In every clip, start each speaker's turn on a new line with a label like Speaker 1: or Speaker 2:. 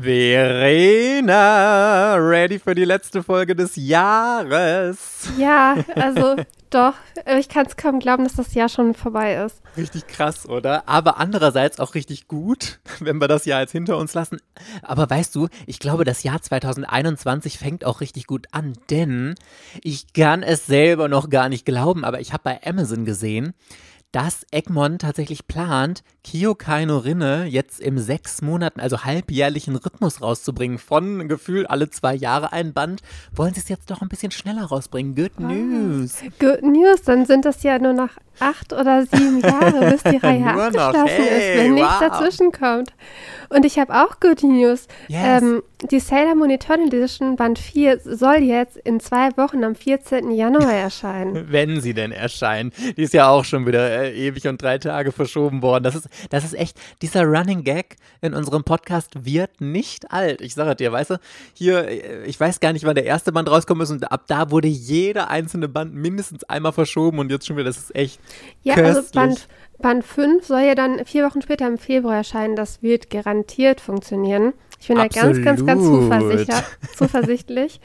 Speaker 1: Verena, ready für die letzte Folge des Jahres.
Speaker 2: Ja, also doch. Ich kann es kaum glauben, dass das Jahr schon vorbei ist.
Speaker 1: Richtig krass, oder? Aber andererseits auch richtig gut, wenn wir das Jahr jetzt hinter uns lassen. Aber weißt du, ich glaube, das Jahr 2021 fängt auch richtig gut an, denn ich kann es selber noch gar nicht glauben, aber ich habe bei Amazon gesehen, dass Egmont tatsächlich plant, Kyokai no Rinne jetzt im sechs Monaten, also halbjährlichen Rhythmus rauszubringen. Von Gefühl alle zwei Jahre ein Band, wollen sie es jetzt doch ein bisschen schneller rausbringen. Good ah. News.
Speaker 2: Good News, dann sind das ja nur noch acht oder sieben Jahre, bis die Reihe abgeschlossen hey, ist, wenn wow. nichts dazwischen kommt. Und ich habe auch Good News. Yes. Ähm, die Sailor Moon Eternal Edition Band 4 soll jetzt in zwei Wochen am 14. Januar erscheinen.
Speaker 1: wenn sie denn erscheinen. Die ist ja auch schon wieder äh, ewig und drei Tage verschoben worden. Das ist, das ist echt, dieser Running Gag in unserem Podcast wird nicht alt. Ich sage dir, weißt du, hier, äh, ich weiß gar nicht, wann der erste Band rauskommen ist und ab da wurde jeder einzelne Band mindestens einmal verschoben und jetzt schon wieder, das ist echt
Speaker 2: Ja, köstlich. also Band, Band 5 soll ja dann vier Wochen später im Februar erscheinen. Das wird garantiert funktionieren. Ich bin Absolut. da ganz, ganz, ganz zuversichtlich.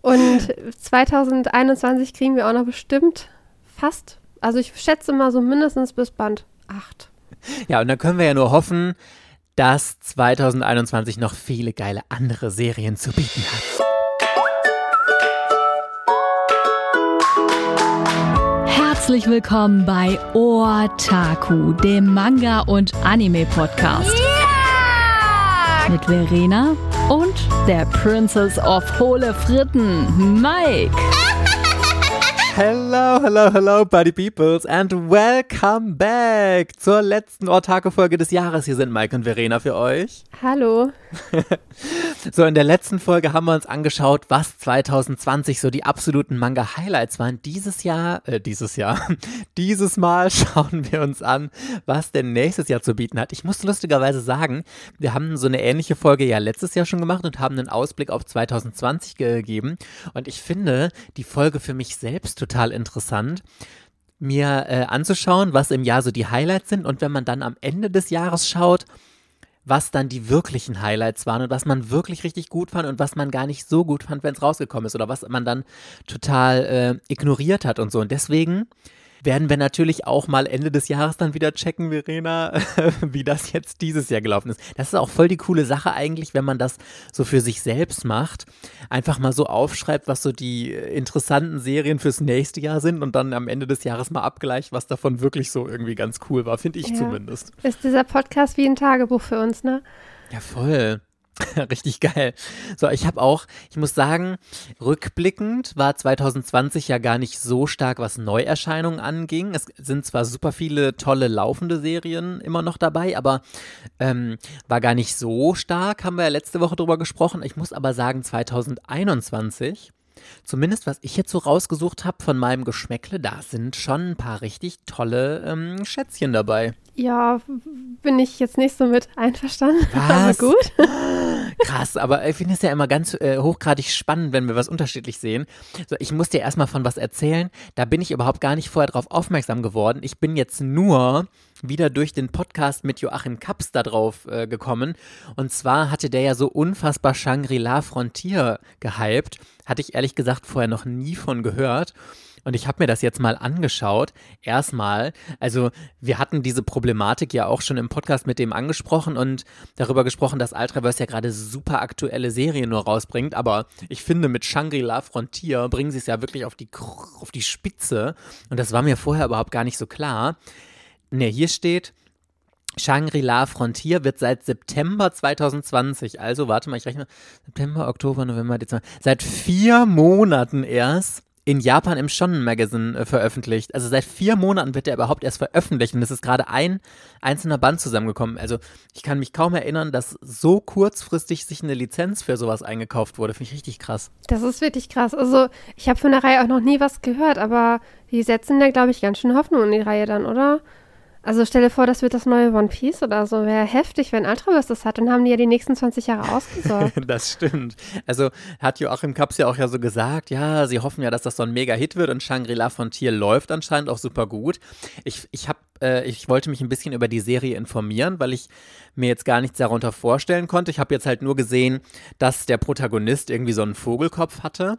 Speaker 2: Und 2021 kriegen wir auch noch bestimmt fast, also ich schätze mal so mindestens bis Band 8.
Speaker 1: Ja, und dann können wir ja nur hoffen, dass 2021 noch viele geile andere Serien zu bieten hat.
Speaker 3: Herzlich willkommen bei Otaku, dem Manga- und Anime-Podcast. Yeah! Mit Verena und der Princess of Hohle Fritten, Mike.
Speaker 1: Hello, hello, hello, Buddy Peoples and welcome back zur letzten Ortake-Folge des Jahres. Hier sind Mike und Verena für euch.
Speaker 2: Hallo.
Speaker 1: so, in der letzten Folge haben wir uns angeschaut, was 2020 so die absoluten Manga-Highlights waren. Dieses Jahr, äh, dieses Jahr, dieses Mal schauen wir uns an, was denn nächstes Jahr zu bieten hat. Ich muss lustigerweise sagen, wir haben so eine ähnliche Folge ja letztes Jahr schon gemacht und haben einen Ausblick auf 2020 gegeben. Und ich finde die Folge für mich selbst total total interessant, mir äh, anzuschauen, was im Jahr so die Highlights sind und wenn man dann am Ende des Jahres schaut, was dann die wirklichen Highlights waren und was man wirklich richtig gut fand und was man gar nicht so gut fand, wenn es rausgekommen ist oder was man dann total äh, ignoriert hat und so. Und deswegen werden wir natürlich auch mal Ende des Jahres dann wieder checken, Verena, wie das jetzt dieses Jahr gelaufen ist. Das ist auch voll die coole Sache eigentlich, wenn man das so für sich selbst macht. Einfach mal so aufschreibt, was so die interessanten Serien fürs nächste Jahr sind und dann am Ende des Jahres mal abgleicht, was davon wirklich so irgendwie ganz cool war, finde ich ja. zumindest.
Speaker 2: Ist dieser Podcast wie ein Tagebuch für uns, ne?
Speaker 1: Ja, voll. Richtig geil. So, ich habe auch, ich muss sagen, rückblickend war 2020 ja gar nicht so stark, was Neuerscheinungen anging. Es sind zwar super viele tolle laufende Serien immer noch dabei, aber ähm, war gar nicht so stark, haben wir ja letzte Woche drüber gesprochen. Ich muss aber sagen, 2021 Zumindest was ich jetzt so rausgesucht habe von meinem Geschmäckle, da sind schon ein paar richtig tolle ähm, Schätzchen dabei.
Speaker 2: Ja, bin ich jetzt nicht so mit einverstanden.
Speaker 1: Was?
Speaker 2: Aber gut.
Speaker 1: Krass, aber ich finde es ja immer ganz äh, hochgradig spannend, wenn wir was unterschiedlich sehen. So, ich muss dir erstmal von was erzählen. Da bin ich überhaupt gar nicht vorher drauf aufmerksam geworden. Ich bin jetzt nur wieder durch den Podcast mit Joachim Kaps da drauf äh, gekommen. Und zwar hatte der ja so unfassbar Shangri-La Frontier gehypt. Hatte ich ehrlich gesagt vorher noch nie von gehört. Und ich habe mir das jetzt mal angeschaut. Erstmal, also wir hatten diese Problematik ja auch schon im Podcast mit dem angesprochen und darüber gesprochen, dass Ultraverse ja gerade super aktuelle Serien nur rausbringt. Aber ich finde, mit Shangri-La Frontier bringen sie es ja wirklich auf die, auf die Spitze. Und das war mir vorher überhaupt gar nicht so klar. Ne, hier steht, Shangri-La Frontier wird seit September 2020, also warte mal, ich rechne, September, Oktober, November, Dezember, seit vier Monaten erst in Japan im Shonen Magazine äh, veröffentlicht. Also seit vier Monaten wird der überhaupt erst veröffentlicht und es ist gerade ein einzelner Band zusammengekommen. Also ich kann mich kaum erinnern, dass so kurzfristig sich eine Lizenz für sowas eingekauft wurde. Finde ich richtig krass.
Speaker 2: Das ist wirklich krass. Also ich habe von der Reihe auch noch nie was gehört, aber die setzen da, glaube ich, ganz schön Hoffnung in die Reihe dann, oder? Also stell dir vor, das wird das neue One Piece oder so. Wäre heftig, wenn Ultraverse das hat. Dann haben die ja die nächsten 20 Jahre ausgesorgt.
Speaker 1: das stimmt. Also hat Joachim Kaps ja auch ja so gesagt, ja, sie hoffen ja, dass das so ein Mega-Hit wird und Shangri-La Frontier läuft anscheinend auch super gut. Ich, ich habe äh, ich wollte mich ein bisschen über die Serie informieren, weil ich mir jetzt gar nichts darunter vorstellen konnte. Ich habe jetzt halt nur gesehen, dass der Protagonist irgendwie so einen Vogelkopf hatte.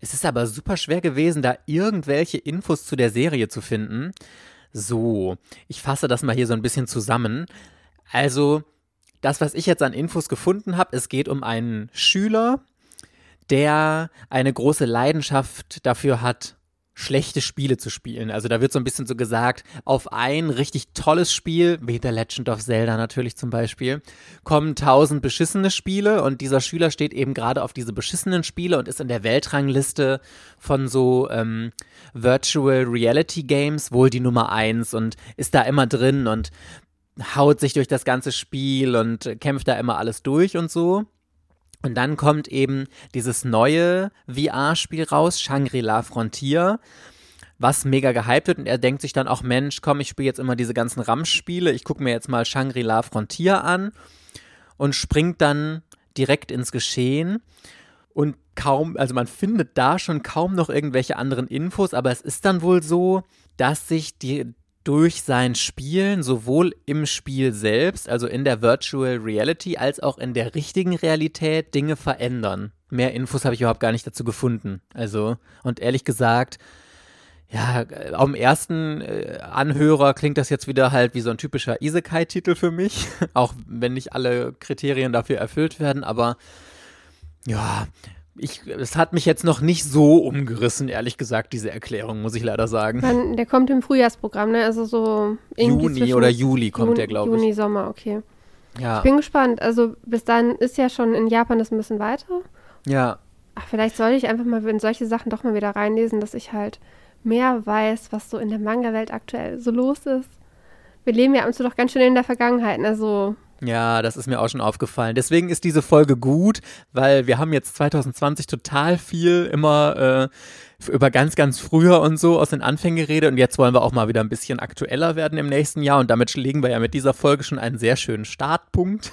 Speaker 1: Es ist aber super schwer gewesen, da irgendwelche Infos zu der Serie zu finden. So, ich fasse das mal hier so ein bisschen zusammen. Also, das, was ich jetzt an Infos gefunden habe, es geht um einen Schüler, der eine große Leidenschaft dafür hat, schlechte Spiele zu spielen. Also da wird so ein bisschen so gesagt, auf ein richtig tolles Spiel, wie The Legend of Zelda natürlich zum Beispiel, kommen tausend beschissene Spiele und dieser Schüler steht eben gerade auf diese beschissenen Spiele und ist in der Weltrangliste von so ähm, Virtual Reality Games wohl die Nummer eins und ist da immer drin und haut sich durch das ganze Spiel und kämpft da immer alles durch und so. Und dann kommt eben dieses neue VR-Spiel raus, Shangri-La Frontier, was mega gehypt wird. Und er denkt sich dann auch, Mensch, komm, ich spiele jetzt immer diese ganzen RAM-Spiele, ich gucke mir jetzt mal Shangri-La Frontier an und springt dann direkt ins Geschehen. Und kaum, also man findet da schon kaum noch irgendwelche anderen Infos, aber es ist dann wohl so, dass sich die, durch sein Spielen sowohl im Spiel selbst, also in der Virtual Reality, als auch in der richtigen Realität Dinge verändern. Mehr Infos habe ich überhaupt gar nicht dazu gefunden. Also, und ehrlich gesagt, ja, am ersten äh, Anhörer klingt das jetzt wieder halt wie so ein typischer Isekai-Titel für mich, auch wenn nicht alle Kriterien dafür erfüllt werden, aber ja, ich, es hat mich jetzt noch nicht so umgerissen, ehrlich gesagt, diese Erklärung, muss ich leider sagen.
Speaker 2: Man, der kommt im Frühjahrsprogramm, ne? Also so
Speaker 1: Juni oder Juli kommt Juni, der, glaube
Speaker 2: ich. Juni, Sommer, okay. Ja. Ich bin gespannt. Also bis dann ist ja schon in Japan das ein bisschen weiter.
Speaker 1: Ja.
Speaker 2: Ach, vielleicht soll ich einfach mal in solche Sachen doch mal wieder reinlesen, dass ich halt mehr weiß, was so in der Manga-Welt aktuell so los ist. Wir leben ja ab und zu doch ganz schön in der Vergangenheit, ne?
Speaker 1: Ja, das ist mir auch schon aufgefallen. Deswegen ist diese Folge gut, weil wir haben jetzt 2020 total viel immer äh, über ganz, ganz früher und so aus den Anfängen geredet und jetzt wollen wir auch mal wieder ein bisschen aktueller werden im nächsten Jahr und damit legen wir ja mit dieser Folge schon einen sehr schönen Startpunkt.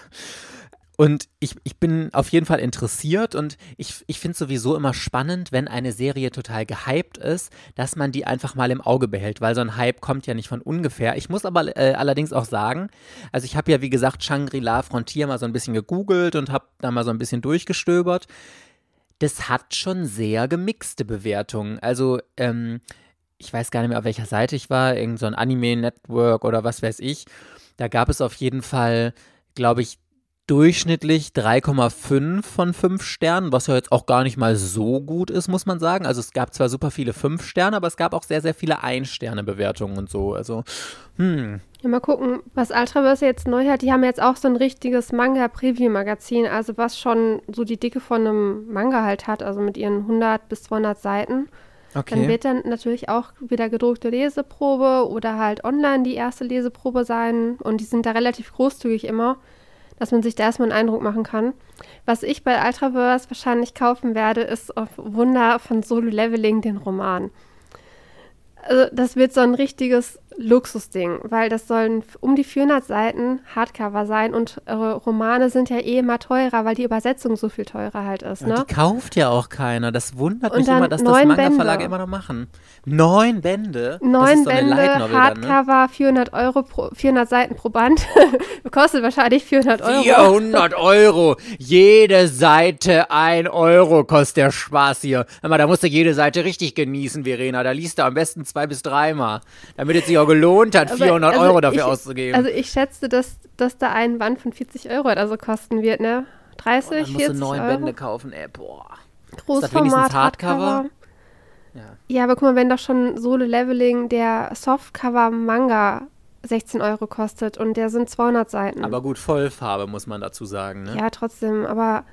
Speaker 1: Und ich, ich bin auf jeden Fall interessiert und ich, ich finde es sowieso immer spannend, wenn eine Serie total gehypt ist, dass man die einfach mal im Auge behält, weil so ein Hype kommt ja nicht von ungefähr. Ich muss aber äh, allerdings auch sagen, also ich habe ja wie gesagt Shangri-La Frontier mal so ein bisschen gegoogelt und habe da mal so ein bisschen durchgestöbert. Das hat schon sehr gemixte Bewertungen. Also, ähm, ich weiß gar nicht mehr, auf welcher Seite ich war, irgend so Anime-Network oder was weiß ich. Da gab es auf jeden Fall, glaube ich, durchschnittlich 3,5 von 5 Sternen, was ja jetzt auch gar nicht mal so gut ist, muss man sagen. Also es gab zwar super viele 5 Sterne, aber es gab auch sehr, sehr viele Ein-Sterne-Bewertungen und so. Also, hm.
Speaker 2: Ja, mal gucken, was Ultraverse jetzt neu hat. Die haben jetzt auch so ein richtiges Manga-Preview-Magazin, also was schon so die Dicke von einem Manga halt hat, also mit ihren 100 bis 200 Seiten. Okay. Dann wird dann natürlich auch wieder gedruckte Leseprobe oder halt online die erste Leseprobe sein. Und die sind da relativ großzügig immer dass man sich da erstmal einen Eindruck machen kann. Was ich bei Ultraverse wahrscheinlich kaufen werde, ist auf Wunder von Solo Leveling den Roman. Also das wird so ein richtiges Luxusding, weil das sollen um die 400 Seiten Hardcover sein und äh, Romane sind ja eh immer teurer, weil die Übersetzung so viel teurer halt ist. Ne?
Speaker 1: die kauft ja auch keiner. Das wundert und mich immer, dass das Manga-Verlage immer noch machen. Neun Bände?
Speaker 2: Neun Bände, Hardcover, dann, ne? 400 Euro, pro, 400 Seiten pro Band. Kostet wahrscheinlich 400 Euro.
Speaker 1: 400 Euro! Jede Seite ein Euro kostet der Spaß hier. Aber da musst du jede Seite richtig genießen, Verena. Da liest du am besten zwei bis dreimal, damit es sich auch gelohnt hat, 400 also Euro dafür
Speaker 2: ich,
Speaker 1: auszugeben.
Speaker 2: Also ich schätze, dass, dass da ein Band von 40 Euro oder so kosten wird, ne? 30, oh, dann 40 musst du neun Euro.
Speaker 1: Bände kaufen, ey, boah.
Speaker 2: Großformat, Hardcover. Hardcover. Ja. ja, aber guck mal, wenn doch schon Solo Leveling der Softcover Manga 16 Euro kostet und der sind 200 Seiten.
Speaker 1: Aber gut, Vollfarbe muss man dazu sagen, ne?
Speaker 2: Ja, trotzdem, aber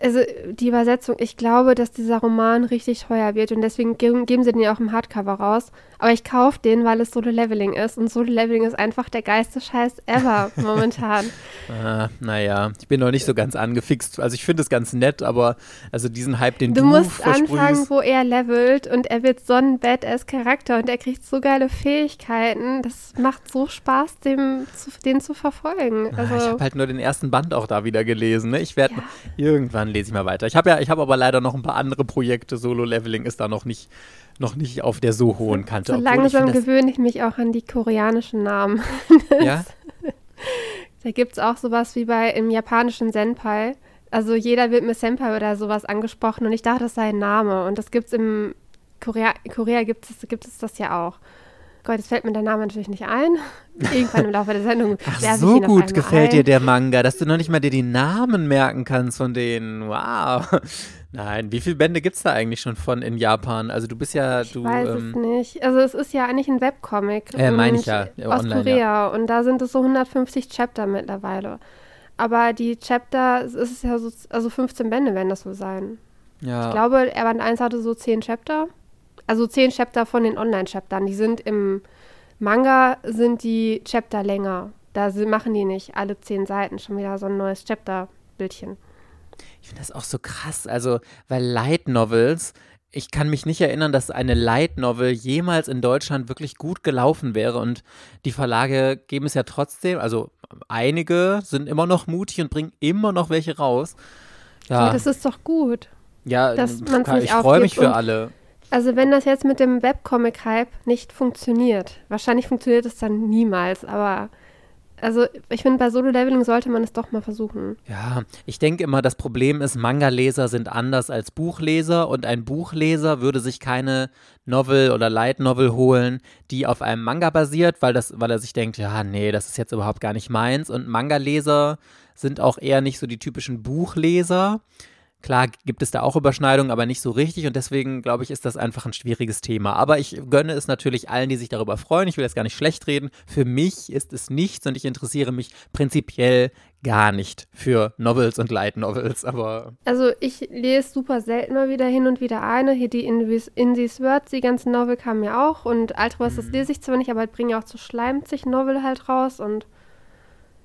Speaker 2: also die Übersetzung, ich glaube, dass dieser Roman richtig teuer wird und deswegen geben sie den ja auch im Hardcover raus. Aber ich kaufe den, weil es Solo Leveling ist und Solo Leveling ist einfach der geilste Scheiß ever momentan.
Speaker 1: ah, naja, ich bin noch nicht so ganz angefixt. Also ich finde es ganz nett, aber also diesen Hype, den
Speaker 2: du
Speaker 1: du
Speaker 2: musst anfangen, wo er levelt und er wird so ein Badass Charakter und er kriegt so geile Fähigkeiten. Das macht so Spaß, dem, zu, den zu verfolgen.
Speaker 1: Also, ah, ich habe halt nur den ersten Band auch da wieder gelesen. Ne? Ich werde ja. irgendwann lese ich mal weiter. Ich habe ja, ich habe aber leider noch ein paar andere Projekte. Solo Leveling ist da noch nicht noch nicht auf der so hohen Kante.
Speaker 2: So langsam gewöhne ich mich auch an die koreanischen Namen.
Speaker 1: ja?
Speaker 2: Da gibt es auch sowas wie bei im japanischen Senpai. Also jeder wird mit Senpai oder sowas angesprochen und ich dachte, das sei ein Name. Und das gibt es im Korea, Korea gibt es, gibt es das ja auch. Gott, jetzt fällt mir der Name natürlich nicht ein. Irgendwann im Laufe der Sendung.
Speaker 1: Ach, so gut gefällt ein. dir der Manga, dass du noch nicht mal dir die Namen merken kannst von denen. Wow. Nein, wie viele Bände gibt es da eigentlich schon von in Japan? Also du bist ja,
Speaker 2: ich
Speaker 1: du.
Speaker 2: Ich weiß ähm, es nicht. Also es ist ja eigentlich ein Webcomic.
Speaker 1: Äh, meine ich ja.
Speaker 2: Aus online, Korea. Ja. Und da sind es so 150 Chapter mittlerweile. Aber die Chapter, es ist ja so, also 15 Bände werden das wohl sein. Ja. Ich glaube, er Band 1 hatte so 10 Chapter. Also 10 Chapter von den Online-Chaptern. Die sind im Manga, sind die Chapter länger. Da machen die nicht alle 10 Seiten schon wieder so ein neues Chapter-Bildchen.
Speaker 1: Ich finde das auch so krass, also, weil Light Novels, ich kann mich nicht erinnern, dass eine Light Novel jemals in Deutschland wirklich gut gelaufen wäre und die Verlage geben es ja trotzdem, also einige sind immer noch mutig und bringen immer noch welche raus.
Speaker 2: Ja, Aber das ist doch gut.
Speaker 1: Ja, dass kann, ich freue mich für alle.
Speaker 2: Also wenn das jetzt mit dem Webcomic-Hype nicht funktioniert, wahrscheinlich funktioniert es dann niemals, aber also ich finde, bei Solo-Leveling sollte man es doch mal versuchen.
Speaker 1: Ja, ich denke immer, das Problem ist, Manga-Leser sind anders als Buchleser und ein Buchleser würde sich keine Novel oder Light Novel holen, die auf einem Manga basiert, weil, das, weil er sich denkt, ja, nee, das ist jetzt überhaupt gar nicht meins. Und Manga-Leser sind auch eher nicht so die typischen Buchleser. Klar gibt es da auch Überschneidungen, aber nicht so richtig und deswegen glaube ich, ist das einfach ein schwieriges Thema. Aber ich gönne es natürlich allen, die sich darüber freuen. Ich will jetzt gar nicht schlecht reden. Für mich ist es nichts und ich interessiere mich prinzipiell gar nicht für Novels und Light Novels, aber.
Speaker 2: Also ich lese super selten mal wieder hin und wieder eine. Hier die In, In These Words, die ganzen Novel kamen ja auch und mhm. das lese ich zwar nicht, aber bringen ja auch zu Schleimt sich Novel halt raus und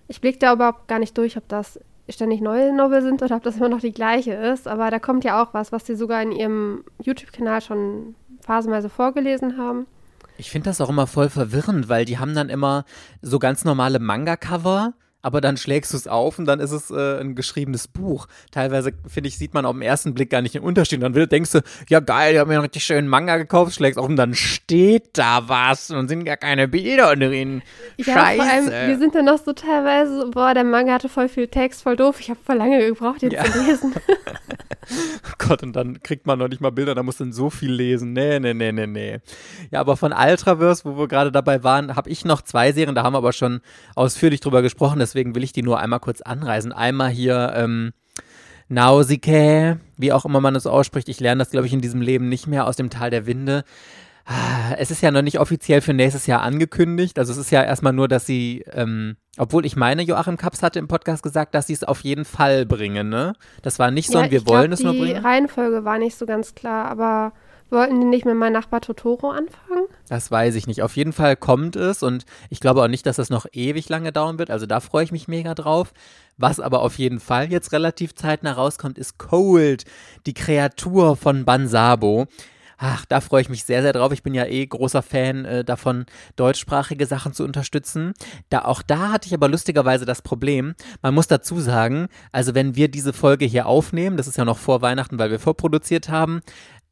Speaker 2: ich blicke da überhaupt gar nicht durch, ob das ständig neue Novel sind oder ob das immer noch die gleiche ist. Aber da kommt ja auch was, was sie sogar in ihrem YouTube-Kanal schon phasenweise vorgelesen haben.
Speaker 1: Ich finde das auch immer voll verwirrend, weil die haben dann immer so ganz normale Manga-Cover aber dann schlägst du es auf und dann ist es äh, ein geschriebenes Buch. Teilweise, finde ich, sieht man auf den ersten Blick gar nicht den Unterschied. Und dann denkst du, ja geil, ich habe mir einen richtig schönen Manga gekauft, schlägst auf und dann steht da was und sind gar keine Bilder drin. Ja, Scheiße. Vor allem,
Speaker 2: wir sind dann noch so teilweise, boah, der Manga hatte voll viel Text, voll doof. Ich habe voll lange gebraucht, den ja. zu lesen.
Speaker 1: oh Gott, und dann kriegt man noch nicht mal Bilder, da muss dann so viel lesen. Nee, nee, nee, nee, nee. Ja, aber von Ultraverse, wo wir gerade dabei waren, habe ich noch zwei Serien, da haben wir aber schon ausführlich drüber gesprochen. Das deswegen will ich die nur einmal kurz anreisen. Einmal hier ähm, Nausicaa, wie auch immer man es ausspricht. Ich lerne das, glaube ich, in diesem Leben nicht mehr aus dem Tal der Winde. Ah, es ist ja noch nicht offiziell für nächstes Jahr angekündigt. Also es ist ja erstmal nur, dass sie, ähm, obwohl ich meine, Joachim Kaps hatte im Podcast gesagt, dass sie es auf jeden Fall bringen, ne? Das war nicht so, ja, und wir wollen glaub, es nur bringen.
Speaker 2: Die Reihenfolge war nicht so ganz klar, aber Wollten die nicht mit meinem Nachbar Totoro anfangen?
Speaker 1: Das weiß ich nicht. Auf jeden Fall kommt es und ich glaube auch nicht, dass das noch ewig lange dauern wird. Also da freue ich mich mega drauf. Was aber auf jeden Fall jetzt relativ zeitnah rauskommt, ist Cold, die Kreatur von Bansabo. Ach, da freue ich mich sehr, sehr drauf. Ich bin ja eh großer Fan äh, davon, deutschsprachige Sachen zu unterstützen. Da, auch da hatte ich aber lustigerweise das Problem. Man muss dazu sagen, also wenn wir diese Folge hier aufnehmen, das ist ja noch vor Weihnachten, weil wir vorproduziert haben,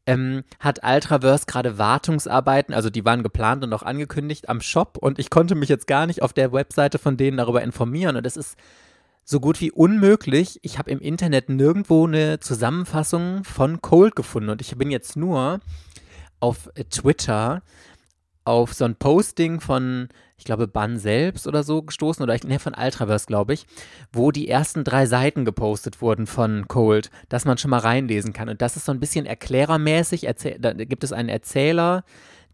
Speaker 1: ähm, hat Ultraverse gerade Wartungsarbeiten, also die waren geplant und auch angekündigt am Shop. Und ich konnte mich jetzt gar nicht auf der Webseite von denen darüber informieren. Und es ist so gut wie unmöglich. Ich habe im Internet nirgendwo eine Zusammenfassung von Cold gefunden. Und ich bin jetzt nur auf Twitter auf so ein Posting von, ich glaube, Ban selbst oder so gestoßen, oder ich, ne, von Ultraverse, glaube ich, wo die ersten drei Seiten gepostet wurden von Cold, dass man schon mal reinlesen kann. Und das ist so ein bisschen erklärermäßig. Erzähl, da gibt es einen Erzähler,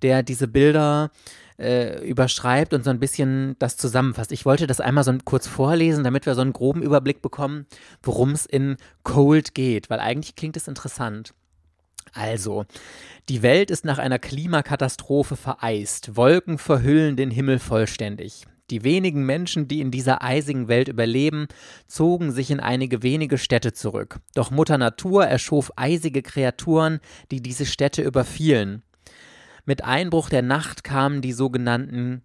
Speaker 1: der diese Bilder äh, überschreibt und so ein bisschen das zusammenfasst. Ich wollte das einmal so kurz vorlesen, damit wir so einen groben Überblick bekommen, worum es in Cold geht, weil eigentlich klingt es interessant. Also, die Welt ist nach einer Klimakatastrophe vereist. Wolken verhüllen den Himmel vollständig. Die wenigen Menschen, die in dieser eisigen Welt überleben, zogen sich in einige wenige Städte zurück. Doch Mutter Natur erschuf eisige Kreaturen, die diese Städte überfielen. Mit Einbruch der Nacht kamen die sogenannten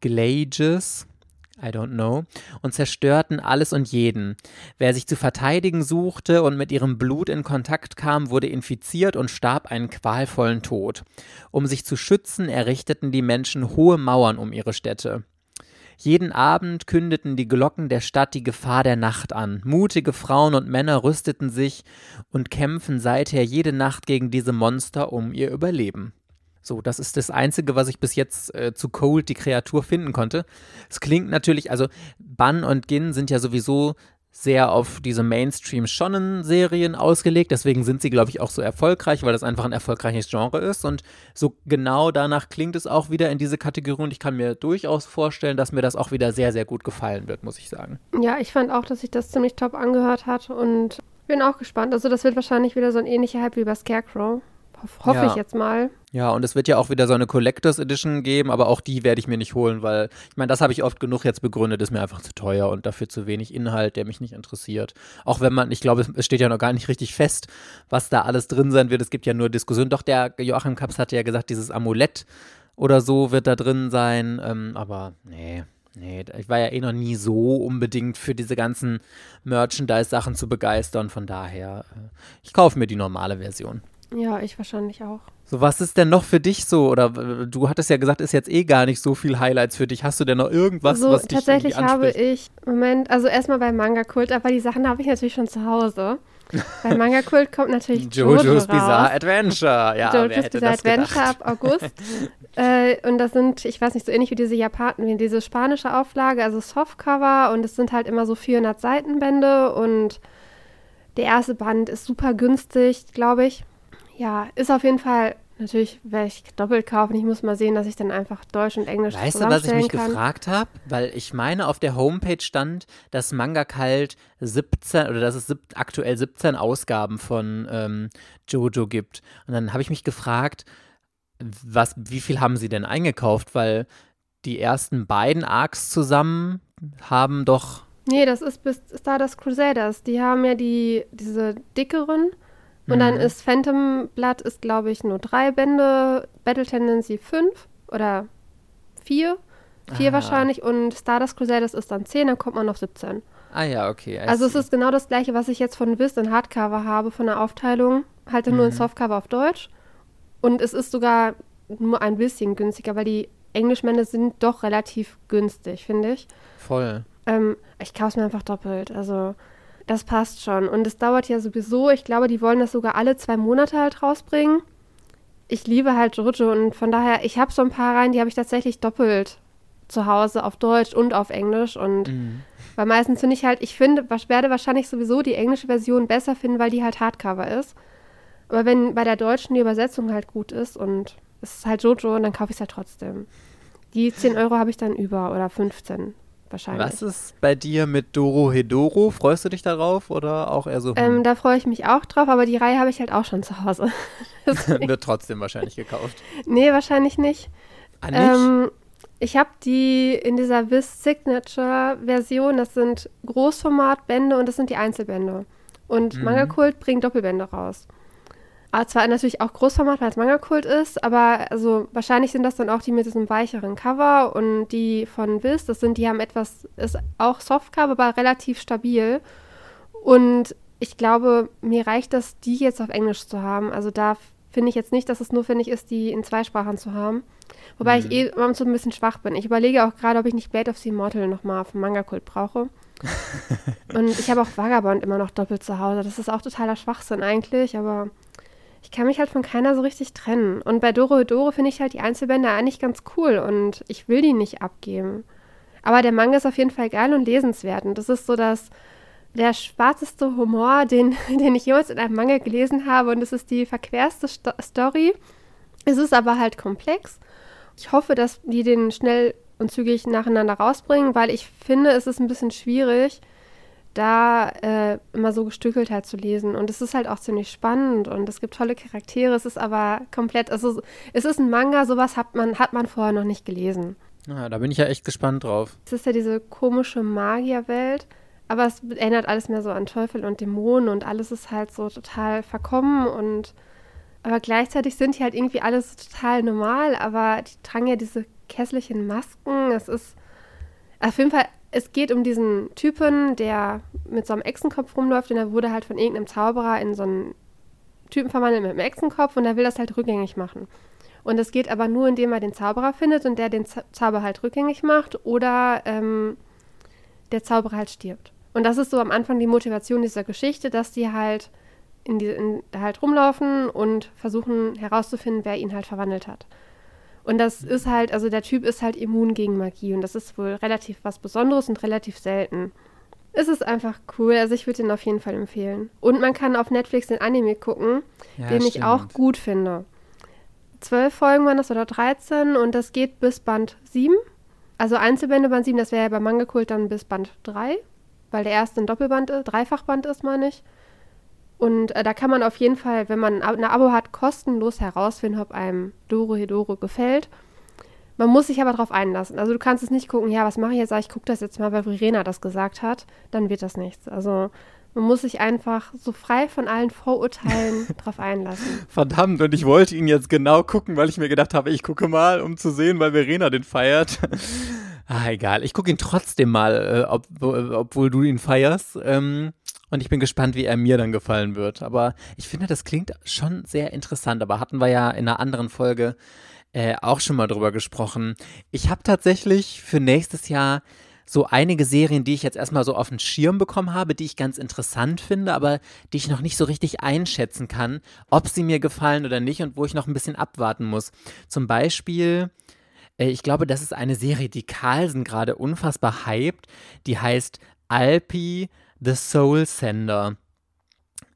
Speaker 1: Glages, I don't know, und zerstörten alles und jeden. Wer sich zu verteidigen suchte und mit ihrem Blut in Kontakt kam, wurde infiziert und starb einen qualvollen Tod. Um sich zu schützen, errichteten die Menschen hohe Mauern um ihre Städte. Jeden Abend kündeten die Glocken der Stadt die Gefahr der Nacht an. Mutige Frauen und Männer rüsteten sich und kämpfen seither jede Nacht gegen diese Monster um ihr Überleben. So, das ist das Einzige, was ich bis jetzt äh, zu Cold, die Kreatur, finden konnte. Es klingt natürlich, also Ban und Gin sind ja sowieso sehr auf diese Mainstream-Shonen-Serien ausgelegt. Deswegen sind sie, glaube ich, auch so erfolgreich, weil das einfach ein erfolgreiches Genre ist. Und so genau danach klingt es auch wieder in diese Kategorie. Und ich kann mir durchaus vorstellen, dass mir das auch wieder sehr, sehr gut gefallen wird, muss ich sagen.
Speaker 2: Ja, ich fand auch, dass sich das ziemlich top angehört hat und bin auch gespannt. Also, das wird wahrscheinlich wieder so ein ähnlicher Hype wie bei Scarecrow. Hoff, hoffe ja. ich jetzt mal.
Speaker 1: Ja, und es wird ja auch wieder so eine Collectors Edition geben, aber auch die werde ich mir nicht holen, weil ich meine, das habe ich oft genug jetzt begründet, ist mir einfach zu teuer und dafür zu wenig Inhalt, der mich nicht interessiert. Auch wenn man, ich glaube, es steht ja noch gar nicht richtig fest, was da alles drin sein wird. Es gibt ja nur Diskussionen. Doch der Joachim Kaps hatte ja gesagt, dieses Amulett oder so wird da drin sein, ähm, aber nee. Nee, ich war ja eh noch nie so unbedingt für diese ganzen Merchandise-Sachen zu begeistern. Von daher, äh, ich kaufe mir die normale Version.
Speaker 2: Ja, ich wahrscheinlich auch.
Speaker 1: So, was ist denn noch für dich so? Oder du hattest ja gesagt, ist jetzt eh gar nicht so viel Highlights für dich. Hast du denn noch irgendwas,
Speaker 2: so,
Speaker 1: was dich
Speaker 2: Tatsächlich habe ich, Moment, also erstmal beim Manga-Kult, aber die Sachen habe ich natürlich schon zu Hause. Bei Manga Kult kommt natürlich
Speaker 1: Jojo's
Speaker 2: Jojo
Speaker 1: Bizarre Adventure. Ja,
Speaker 2: Jojo's Bizarre Adventure ab August. äh, und das sind, ich weiß nicht, so ähnlich wie diese Japan, wie diese spanische Auflage, also Softcover. Und es sind halt immer so 400 Seitenbände. Und der erste Band ist super günstig, glaube ich ja, ist auf jeden Fall Natürlich werde ich doppelt kaufen. Ich muss mal sehen, dass ich dann einfach Deutsch und Englisch
Speaker 1: Weißt du, was ich mich kann. gefragt habe? Weil ich meine, auf der Homepage stand, dass Manga Kalt 17 oder dass es aktuell 17 Ausgaben von ähm, Jojo gibt. Und dann habe ich mich gefragt, was, wie viel haben sie denn eingekauft? Weil die ersten beiden Arcs zusammen haben doch.
Speaker 2: Nee, das ist bis Stardust Crusaders. Die haben ja die, diese dickeren und mhm. dann ist Phantom Blood ist, glaube ich, nur drei Bände, Battle Tendency fünf oder vier. Vier Aha. wahrscheinlich und Stardust Crusaders ist dann zehn, dann kommt man auf 17.
Speaker 1: Ah ja, okay.
Speaker 2: Also es ist genau das gleiche, was ich jetzt von Wiz in Hardcover habe, von der Aufteilung. Halt mhm. nur in Softcover auf Deutsch. Und es ist sogar nur ein bisschen günstiger, weil die Englischmänner sind doch relativ günstig, finde ich.
Speaker 1: Voll.
Speaker 2: Ähm, ich kaufe es mir einfach doppelt. Also das passt schon. Und es dauert ja sowieso, ich glaube, die wollen das sogar alle zwei Monate halt rausbringen. Ich liebe halt Jojo und von daher, ich habe so ein paar rein, die habe ich tatsächlich doppelt zu Hause auf Deutsch und auf Englisch. Und mhm. weil meistens finde ich halt, ich finde, werde wahrscheinlich sowieso die englische Version besser finden, weil die halt Hardcover ist. Aber wenn bei der deutschen die Übersetzung halt gut ist und es ist halt Jojo, dann kaufe ich es halt trotzdem. Die 10 Euro habe ich dann über oder 15 wahrscheinlich.
Speaker 1: Was ist bei dir mit Doro Hedoro? Freust du dich darauf oder auch eher so?
Speaker 2: Ähm, da freue ich mich auch drauf, aber die Reihe habe ich halt auch schon zu Hause.
Speaker 1: Wird trotzdem wahrscheinlich gekauft.
Speaker 2: nee, wahrscheinlich nicht.
Speaker 1: Ah, nicht? Ähm,
Speaker 2: ich habe die in dieser Viz Signature Version, das sind Großformatbände und das sind die Einzelbände. Und mhm. Manga Kult bringt Doppelbände raus. Aber zwar natürlich auch Großformat, weil es Manga-Kult ist, aber also wahrscheinlich sind das dann auch die mit diesem weicheren Cover und die von Viz, das sind, die haben etwas, ist auch Softcover, aber relativ stabil. Und ich glaube, mir reicht das, die jetzt auf Englisch zu haben. Also da finde ich jetzt nicht, dass es notwendig ist, die in zwei Sprachen zu haben. Wobei mhm. ich eh immer so ein bisschen schwach bin. Ich überlege auch gerade, ob ich nicht Blade of the Immortal nochmal auf dem Manga-Kult brauche. und ich habe auch Vagabond immer noch doppelt zu Hause. Das ist auch totaler Schwachsinn eigentlich, aber ich kann mich halt von keiner so richtig trennen. Und bei Doro Doro finde ich halt die Einzelbände eigentlich ganz cool und ich will die nicht abgeben. Aber der Manga ist auf jeden Fall geil und lesenswert. Und das ist so das, der schwarzeste Humor, den, den ich jemals in einem Manga gelesen habe. Und es ist die verquerste Sto Story. Es ist aber halt komplex. ich hoffe, dass die den schnell und zügig nacheinander rausbringen, weil ich finde, es ist ein bisschen schwierig, da äh, immer so gestückelt halt zu lesen. Und es ist halt auch ziemlich spannend und es gibt tolle Charaktere. Es ist aber komplett, also es ist ein Manga, sowas hat man, hat man vorher noch nicht gelesen.
Speaker 1: Ja, da bin ich ja echt gespannt drauf.
Speaker 2: Es ist ja diese komische Magierwelt, aber es erinnert alles mehr so an Teufel und Dämonen und alles ist halt so total verkommen und aber gleichzeitig sind die halt irgendwie alles total normal, aber die tragen ja diese hässlichen Masken. Es ist auf jeden Fall, es geht um diesen Typen, der mit so einem Echsenkopf rumläuft und der wurde halt von irgendeinem Zauberer in so einen Typen verwandelt mit einem Echsenkopf und der will das halt rückgängig machen. Und es geht aber nur, indem er den Zauberer findet und der den Zauber halt rückgängig macht oder ähm, der Zauberer halt stirbt. Und das ist so am Anfang die Motivation dieser Geschichte, dass die halt in die, in, halt rumlaufen und versuchen herauszufinden, wer ihn halt verwandelt hat. Und das ist halt, also der Typ ist halt immun gegen Magie und das ist wohl relativ was Besonderes und relativ selten. Es ist einfach cool, also ich würde den auf jeden Fall empfehlen. Und man kann auf Netflix den Anime gucken, ja, den stimmt. ich auch gut finde zwölf Folgen waren das oder 13 und das geht bis Band 7. Also Einzelbände Band 7, das wäre ja bei Mangekult dann bis Band 3, weil der erste ein Doppelband ist, Dreifachband ist, meine ich. Und äh, da kann man auf jeden Fall, wenn man ein Abo hat, kostenlos herausfinden, ob einem Doro Hedoro gefällt. Man muss sich aber darauf einlassen. Also du kannst es nicht gucken, ja, was mache ich jetzt? Ich gucke das jetzt mal, weil Verena das gesagt hat. Dann wird das nichts. Also man muss sich einfach so frei von allen Vorurteilen drauf einlassen.
Speaker 1: Verdammt, und ich wollte ihn jetzt genau gucken, weil ich mir gedacht habe, ich gucke mal, um zu sehen, weil Verena den feiert. ah, egal. Ich gucke ihn trotzdem mal, äh, ob, obwohl du ihn feierst. Ähm, und ich bin gespannt, wie er mir dann gefallen wird. Aber ich finde, das klingt schon sehr interessant. Aber hatten wir ja in einer anderen Folge äh, auch schon mal drüber gesprochen. Ich habe tatsächlich für nächstes Jahr so einige Serien, die ich jetzt erstmal so auf den Schirm bekommen habe, die ich ganz interessant finde, aber die ich noch nicht so richtig einschätzen kann, ob sie mir gefallen oder nicht und wo ich noch ein bisschen abwarten muss. Zum Beispiel, äh, ich glaube, das ist eine Serie, die Carlsen gerade unfassbar hypt. Die heißt Alpi the Soul Sender.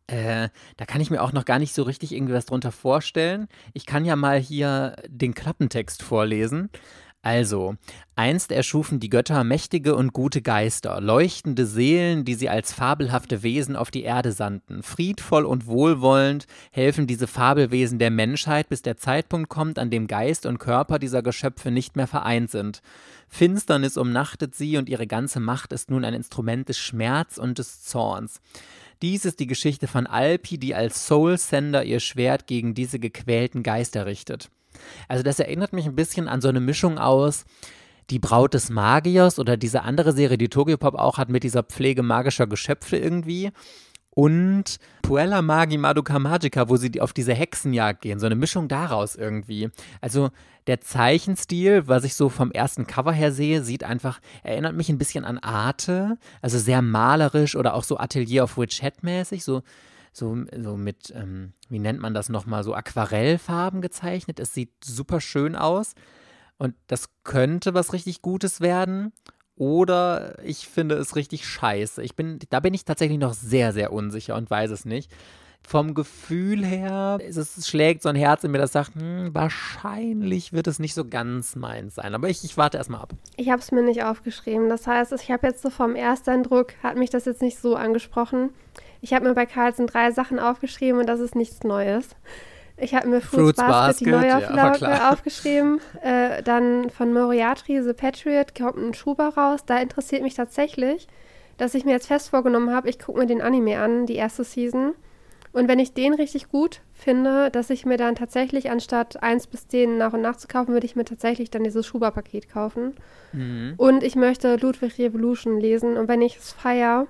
Speaker 1: Äh, da kann ich mir auch noch gar nicht so richtig irgendwie was drunter vorstellen. Ich kann ja mal hier den Klappentext vorlesen. Also, einst erschufen die Götter mächtige und gute Geister, leuchtende Seelen, die sie als fabelhafte Wesen auf die Erde sandten. Friedvoll und wohlwollend helfen diese Fabelwesen der Menschheit, bis der Zeitpunkt kommt, an dem Geist und Körper dieser Geschöpfe nicht mehr vereint sind. Finsternis umnachtet sie und ihre ganze Macht ist nun ein Instrument des Schmerz und des Zorns. Dies ist die Geschichte von Alpi, die als Soul Sender ihr Schwert gegen diese gequälten Geister richtet. Also das erinnert mich ein bisschen an so eine Mischung aus die Braut des Magiers oder diese andere Serie, die Tokyopop auch hat mit dieser Pflege magischer Geschöpfe irgendwie. Und Puella Magi Madoka Magica, wo sie auf diese Hexenjagd gehen. So eine Mischung daraus irgendwie. Also der Zeichenstil, was ich so vom ersten Cover her sehe, sieht einfach, erinnert mich ein bisschen an Arte. Also sehr malerisch oder auch so Atelier of Witch Hat mäßig. So so, so mit, ähm, wie nennt man das nochmal, so Aquarellfarben gezeichnet. Es sieht super schön aus und das könnte was richtig Gutes werden. Oder ich finde es richtig scheiße. Ich bin, da bin ich tatsächlich noch sehr, sehr unsicher und weiß es nicht vom Gefühl her, es, schlägt so ein Herz in mir, das sagt, hm, wahrscheinlich wird es nicht so ganz meins sein. Aber ich, ich warte erstmal ab.
Speaker 2: Ich habe es mir nicht aufgeschrieben. Das heißt, ich habe jetzt so vom Ersteindruck, hat mich das jetzt nicht so angesprochen. Ich habe mir bei Carlsen drei Sachen aufgeschrieben und das ist nichts Neues. Ich habe mir Fruits, Fruits Basket, Basket, die Neuauflage ja, aufgeschrieben. Äh, dann von Moriarty, The Patriot, kommt ein Schuber raus. Da interessiert mich tatsächlich, dass ich mir jetzt fest vorgenommen habe, ich gucke mir den Anime an, die erste Season. Und wenn ich den richtig gut finde, dass ich mir dann tatsächlich anstatt 1 bis 10 nach und nach zu kaufen, würde ich mir tatsächlich dann dieses Schuber-Paket kaufen. Mhm. Und ich möchte Ludwig Revolution lesen. Und wenn ich es feiere,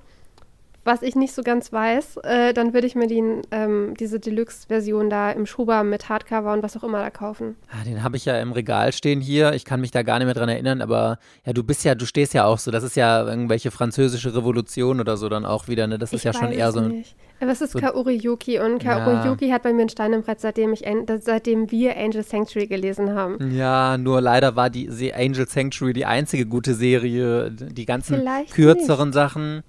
Speaker 2: was ich nicht so ganz weiß, äh, dann würde ich mir die, ähm, diese Deluxe-Version da im Schuber mit Hardcover und was auch immer da kaufen.
Speaker 1: Ah, den habe ich ja im Regal stehen hier. Ich kann mich da gar nicht mehr dran erinnern, aber ja, du bist ja, du stehst ja auch so. Das ist ja irgendwelche französische Revolution oder so dann auch wieder, ne? Das ist ich ja schon eher so.
Speaker 2: Nicht. Aber es ist so, Kaori Yuki und Kaori ja. Yuki hat bei mir ein Stein im Brett, seitdem, ich, seitdem wir Angel Sanctuary gelesen haben.
Speaker 1: Ja, nur leider war die Angel Sanctuary die einzige gute Serie. Die ganzen Vielleicht kürzeren nicht. Sachen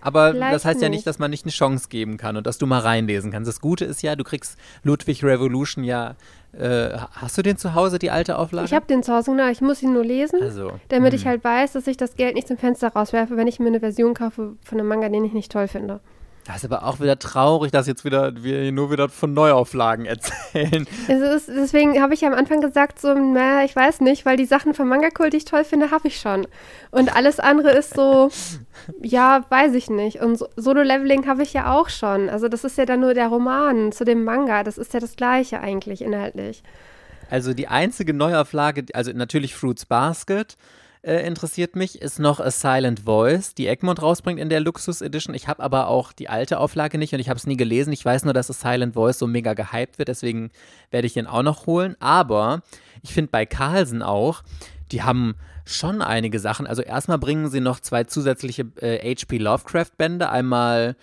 Speaker 1: Aber Vielleicht das heißt ja nicht, dass man nicht eine Chance geben kann und dass du mal reinlesen kannst. Das Gute ist ja, du kriegst Ludwig Revolution ja. Äh, hast du den zu Hause, die alte Auflage?
Speaker 2: Ich habe den zu Hause, genau. Ich muss ihn nur lesen, also, damit mh. ich hm. halt weiß, dass ich das Geld nicht zum Fenster rauswerfe, wenn ich mir eine Version kaufe von einem Manga, den ich nicht toll finde.
Speaker 1: Das ist aber auch wieder traurig, dass jetzt wieder wir nur wieder von Neuauflagen erzählen.
Speaker 2: Ist, deswegen habe ich ja am Anfang gesagt, so, na, ich weiß nicht, weil die Sachen vom Manga-Kult, die ich toll finde, habe ich schon. Und alles andere ist so, ja, weiß ich nicht. Und Solo-Leveling habe ich ja auch schon. Also das ist ja dann nur der Roman zu dem Manga. Das ist ja das Gleiche eigentlich inhaltlich.
Speaker 1: Also die einzige Neuauflage, also natürlich Fruits Basket, äh, interessiert mich, ist noch A Silent Voice, die Egmont rausbringt in der Luxus Edition. Ich habe aber auch die alte Auflage nicht und ich habe es nie gelesen. Ich weiß nur, dass A Silent Voice so mega gehypt wird, deswegen werde ich den auch noch holen. Aber ich finde bei Carlsen auch, die haben schon einige Sachen. Also erstmal bringen sie noch zwei zusätzliche äh, HP Lovecraft-Bände. Einmal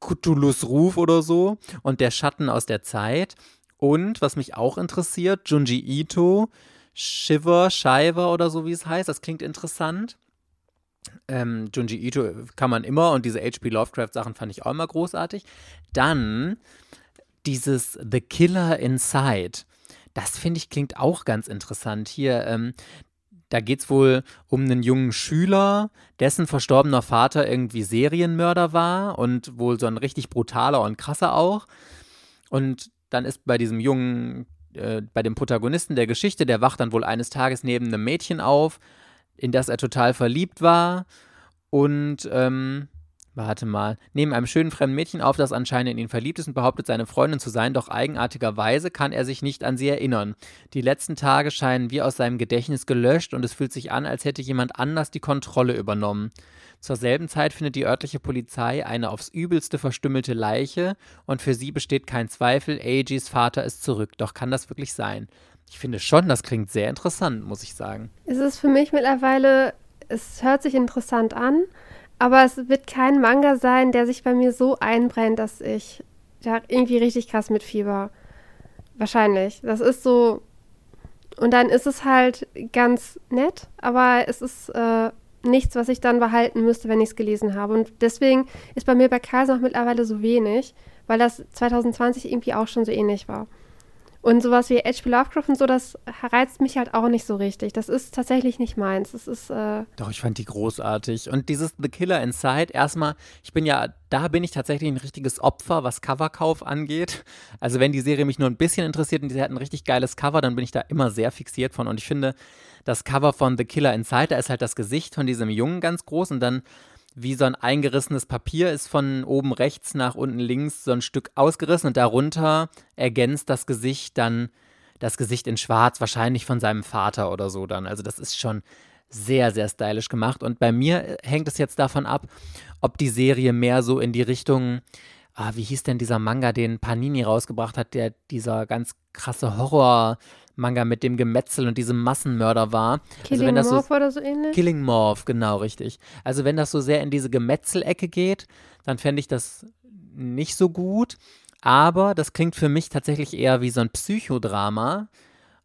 Speaker 1: Cthulhu's Ruf oder so und Der Schatten aus der Zeit. Und was mich auch interessiert, Junji Ito Shiver, Shiver oder so wie es heißt. Das klingt interessant. Ähm, Junji Ito kann man immer und diese H.P. Lovecraft-Sachen fand ich auch immer großartig. Dann dieses The Killer Inside. Das finde ich klingt auch ganz interessant. Hier, ähm, da geht es wohl um einen jungen Schüler, dessen verstorbener Vater irgendwie Serienmörder war und wohl so ein richtig brutaler und krasser auch. Und dann ist bei diesem jungen äh, bei dem Protagonisten der Geschichte, der wacht dann wohl eines Tages neben einem Mädchen auf, in das er total verliebt war und ähm, warte mal, neben einem schönen fremden Mädchen auf, das anscheinend in ihn verliebt ist und behauptet, seine Freundin zu sein, doch eigenartigerweise kann er sich nicht an sie erinnern. Die letzten Tage scheinen wie aus seinem Gedächtnis gelöscht und es fühlt sich an, als hätte jemand anders die Kontrolle übernommen. Zur selben Zeit findet die örtliche Polizei eine aufs übelste verstümmelte Leiche und für sie besteht kein Zweifel, Agis Vater ist zurück. Doch kann das wirklich sein? Ich finde schon, das klingt sehr interessant, muss ich sagen.
Speaker 2: Es ist für mich mittlerweile, es hört sich interessant an, aber es wird kein Manga sein, der sich bei mir so einbrennt, dass ich da irgendwie richtig krass mit Fieber. Wahrscheinlich. Das ist so. Und dann ist es halt ganz nett, aber es ist äh, nichts, was ich dann behalten müsste, wenn ich es gelesen habe. Und deswegen ist bei mir bei Carlsen auch mittlerweile so wenig, weil das 2020 irgendwie auch schon so ähnlich war. Und sowas wie H.P. Lovecraft und so, das reizt mich halt auch nicht so richtig. Das ist tatsächlich nicht meins. Das ist. Äh
Speaker 1: Doch, ich fand die großartig. Und dieses The Killer Inside, erstmal, ich bin ja, da bin ich tatsächlich ein richtiges Opfer, was Coverkauf angeht. Also, wenn die Serie mich nur ein bisschen interessiert und sie hat ein richtig geiles Cover, dann bin ich da immer sehr fixiert von. Und ich finde, das Cover von The Killer Inside, da ist halt das Gesicht von diesem Jungen ganz groß und dann wie so ein eingerissenes Papier ist von oben rechts nach unten links so ein Stück ausgerissen und darunter ergänzt das Gesicht dann das Gesicht in Schwarz, wahrscheinlich von seinem Vater oder so dann. Also das ist schon sehr, sehr stylisch gemacht. Und bei mir hängt es jetzt davon ab, ob die Serie mehr so in die Richtung, ah, wie hieß denn dieser Manga, den Panini rausgebracht hat, der dieser ganz krasse Horror, Manga mit dem Gemetzel und diesem Massenmörder war.
Speaker 2: Killing also Morph so, oder so ähnlich?
Speaker 1: Killing Morph, genau, richtig. Also wenn das so sehr in diese Gemetzelecke geht, dann fände ich das nicht so gut. Aber das klingt für mich tatsächlich eher wie so ein Psychodrama.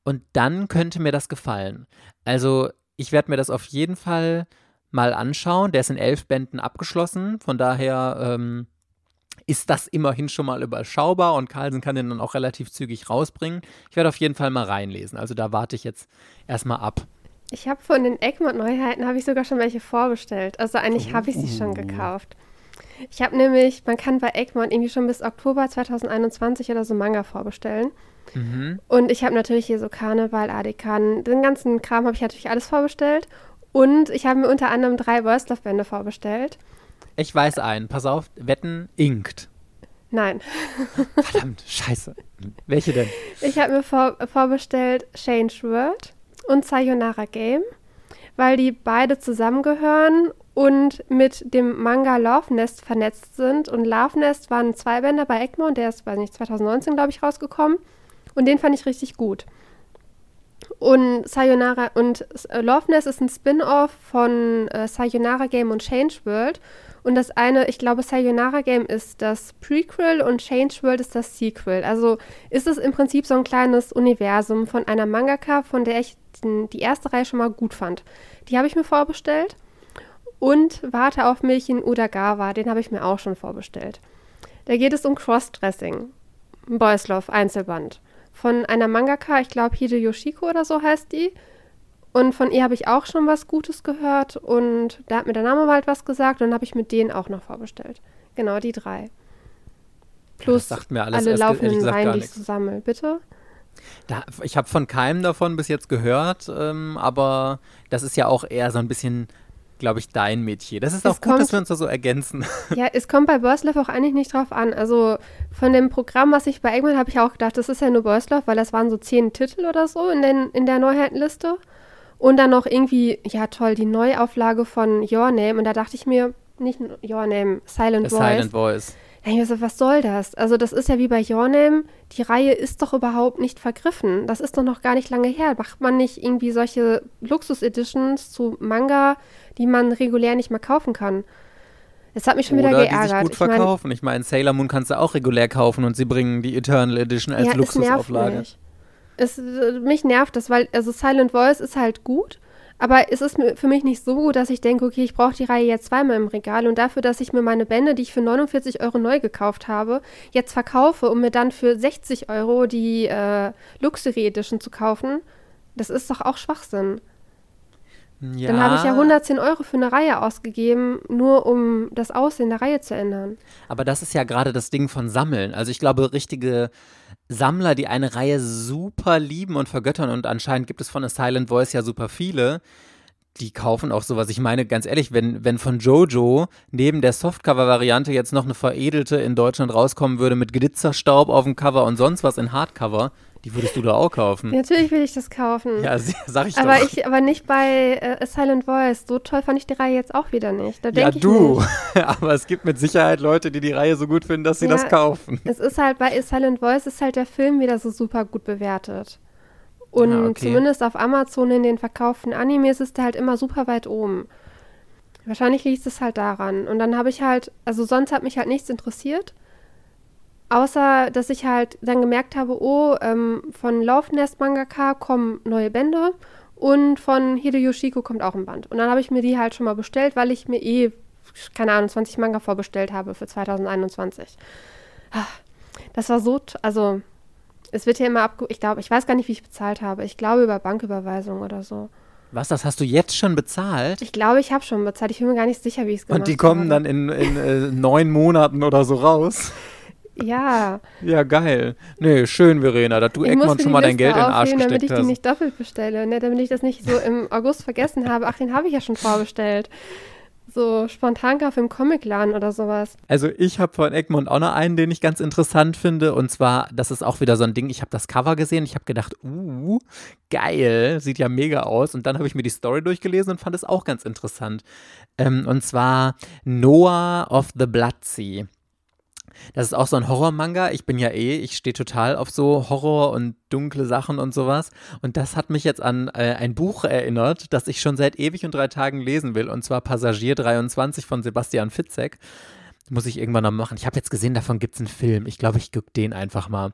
Speaker 1: Und dann könnte mir das gefallen. Also ich werde mir das auf jeden Fall mal anschauen. Der ist in elf Bänden abgeschlossen. Von daher ähm, ist das immerhin schon mal überschaubar und Carlsen kann den dann auch relativ zügig rausbringen. Ich werde auf jeden Fall mal reinlesen. Also da warte ich jetzt erstmal ab.
Speaker 2: Ich habe von den Egmont-Neuheiten habe ich sogar schon welche vorbestellt. Also eigentlich habe ich sie schon oh. gekauft. Ich habe nämlich, man kann bei Egmont irgendwie schon bis Oktober 2021 oder so Manga vorbestellen. Mhm. Und ich habe natürlich hier so Karneval, Adekan, den ganzen Kram habe ich natürlich alles vorbestellt. Und ich habe mir unter anderem drei Worstloff-Bände vorbestellt.
Speaker 1: Ich weiß einen. Pass auf, Wetten inkt.
Speaker 2: Nein.
Speaker 1: Verdammt, scheiße. Welche denn?
Speaker 2: Ich habe mir vor, vorbestellt Change World und Sayonara Game, weil die beide zusammengehören und mit dem Manga Love Nest vernetzt sind. Und Love Nest waren zwei Bänder bei Egmont, der ist, weiß nicht, 2019, glaube ich, rausgekommen. Und den fand ich richtig gut. Und Sayonara und äh, Love Nest ist ein Spin-off von äh, Sayonara Game und Change World. Und das eine, ich glaube, Sayonara Game ist das Prequel und Change World ist das Sequel. Also ist es im Prinzip so ein kleines Universum von einer Mangaka, von der ich die erste Reihe schon mal gut fand. Die habe ich mir vorbestellt. Und Warte auf mich in Udagawa, den habe ich mir auch schon vorbestellt. Da geht es um Crossdressing. Boys Love Einzelband. Von einer Mangaka, ich glaube Hide Yoshiko oder so heißt die. Und von ihr habe ich auch schon was Gutes gehört und da hat mir der Name bald was gesagt und dann habe ich mir den auch noch vorbestellt. Genau, die drei. Plus ja, alle laufenden Reihen, die ich so sammle. Bitte?
Speaker 1: Da, ich habe von keinem davon bis jetzt gehört, ähm, aber das ist ja auch eher so ein bisschen glaube ich, dein Metier. Das ist auch es gut, dass wir uns da so ergänzen.
Speaker 2: Ja, es kommt bei Burslove auch eigentlich nicht drauf an. Also von dem Programm, was ich bei Eggman habe ich auch gedacht, das ist ja nur Burslove, weil das waren so zehn Titel oder so in, den, in der Neuheitenliste. Und dann noch irgendwie, ja toll, die Neuauflage von Your Name. Und da dachte ich mir, nicht Your Name, Silent Voice. Silent Voice. Da ich mir so, was soll das? Also das ist ja wie bei Your Name, die Reihe ist doch überhaupt nicht vergriffen. Das ist doch noch gar nicht lange her. Macht man nicht irgendwie solche Luxus-Editions zu Manga, die man regulär nicht mehr kaufen kann? Es hat mich schon
Speaker 1: Oder
Speaker 2: wieder geärgert.
Speaker 1: Die sich gut ich verkaufen. Mein, ich meine, Sailor Moon kannst du auch regulär kaufen und sie bringen die Eternal Edition als ja, Luxusauflage.
Speaker 2: Mich es, mich nervt das, weil also Silent Voice ist halt gut, aber es ist für mich nicht so gut, dass ich denke, okay, ich brauche die Reihe jetzt zweimal im Regal und dafür, dass ich mir meine Bände, die ich für 49 Euro neu gekauft habe, jetzt verkaufe, um mir dann für 60 Euro die äh, Luxury Edition zu kaufen, das ist doch auch Schwachsinn. Ja. Dann habe ich ja 110 Euro für eine Reihe ausgegeben, nur um das Aussehen der Reihe zu ändern.
Speaker 1: Aber das ist ja gerade das Ding von Sammeln. Also ich glaube, richtige Sammler, die eine Reihe super lieben und vergöttern und anscheinend gibt es von A Silent Voice ja super viele, die kaufen auch sowas. Ich meine, ganz ehrlich, wenn, wenn von Jojo neben der Softcover-Variante jetzt noch eine veredelte in Deutschland rauskommen würde mit Glitzerstaub auf dem Cover und sonst was in Hardcover, die würdest du da auch kaufen.
Speaker 2: Natürlich will ich das kaufen.
Speaker 1: Ja, sag ich
Speaker 2: aber
Speaker 1: doch.
Speaker 2: Ich, aber nicht bei äh, Silent Voice. So toll fand ich die Reihe jetzt auch wieder nicht. Da
Speaker 1: ja, du. aber es gibt mit Sicherheit Leute, die die Reihe so gut finden, dass sie ja, das kaufen.
Speaker 2: Es ist halt bei Silent Voice ist halt der Film wieder so super gut bewertet. Und ja, okay. zumindest auf Amazon in den verkauften Animes ist der halt immer super weit oben. Wahrscheinlich liegt es halt daran. Und dann habe ich halt, also sonst hat mich halt nichts interessiert. Außer, dass ich halt dann gemerkt habe, oh, ähm, von Laufnest Mangaka kommen neue Bände und von Hideyoshiko kommt auch ein Band. Und dann habe ich mir die halt schon mal bestellt, weil ich mir eh, keine Ahnung, 20 Manga vorbestellt habe für 2021. Ah, das war so, also es wird ja immer abge... Ich glaube, ich weiß gar nicht, wie ich bezahlt habe. Ich glaube über Banküberweisung oder so.
Speaker 1: Was, das hast du jetzt schon bezahlt?
Speaker 2: Ich glaube, ich habe schon bezahlt. Ich bin mir gar nicht sicher, wie ich es gemacht habe.
Speaker 1: Und die kommen
Speaker 2: habe.
Speaker 1: dann in, in äh, neun Monaten oder so raus?
Speaker 2: Ja.
Speaker 1: Ja, geil. Nee, schön, Verena, dass du Egmont schon mal dein Geld in den Arsch gesteckt
Speaker 2: damit
Speaker 1: ich
Speaker 2: die nicht doppelt bestelle, ne? damit ich das nicht so im August vergessen habe. Ach, den habe ich ja schon vorbestellt. So Spontankauf im Comicladen oder sowas.
Speaker 1: Also ich habe von Egmont auch noch einen, den ich ganz interessant finde. Und zwar, das ist auch wieder so ein Ding, ich habe das Cover gesehen, ich habe gedacht, uh, geil, sieht ja mega aus. Und dann habe ich mir die Story durchgelesen und fand es auch ganz interessant. Ähm, und zwar Noah of the Blood Sea. Das ist auch so ein Horror-Manga. Ich bin ja eh, ich stehe total auf so Horror und dunkle Sachen und sowas. Und das hat mich jetzt an äh, ein Buch erinnert, das ich schon seit ewig und drei Tagen lesen will. Und zwar Passagier 23 von Sebastian Fitzek. Muss ich irgendwann noch machen. Ich habe jetzt gesehen, davon gibt es einen Film. Ich glaube, ich gucke den einfach mal.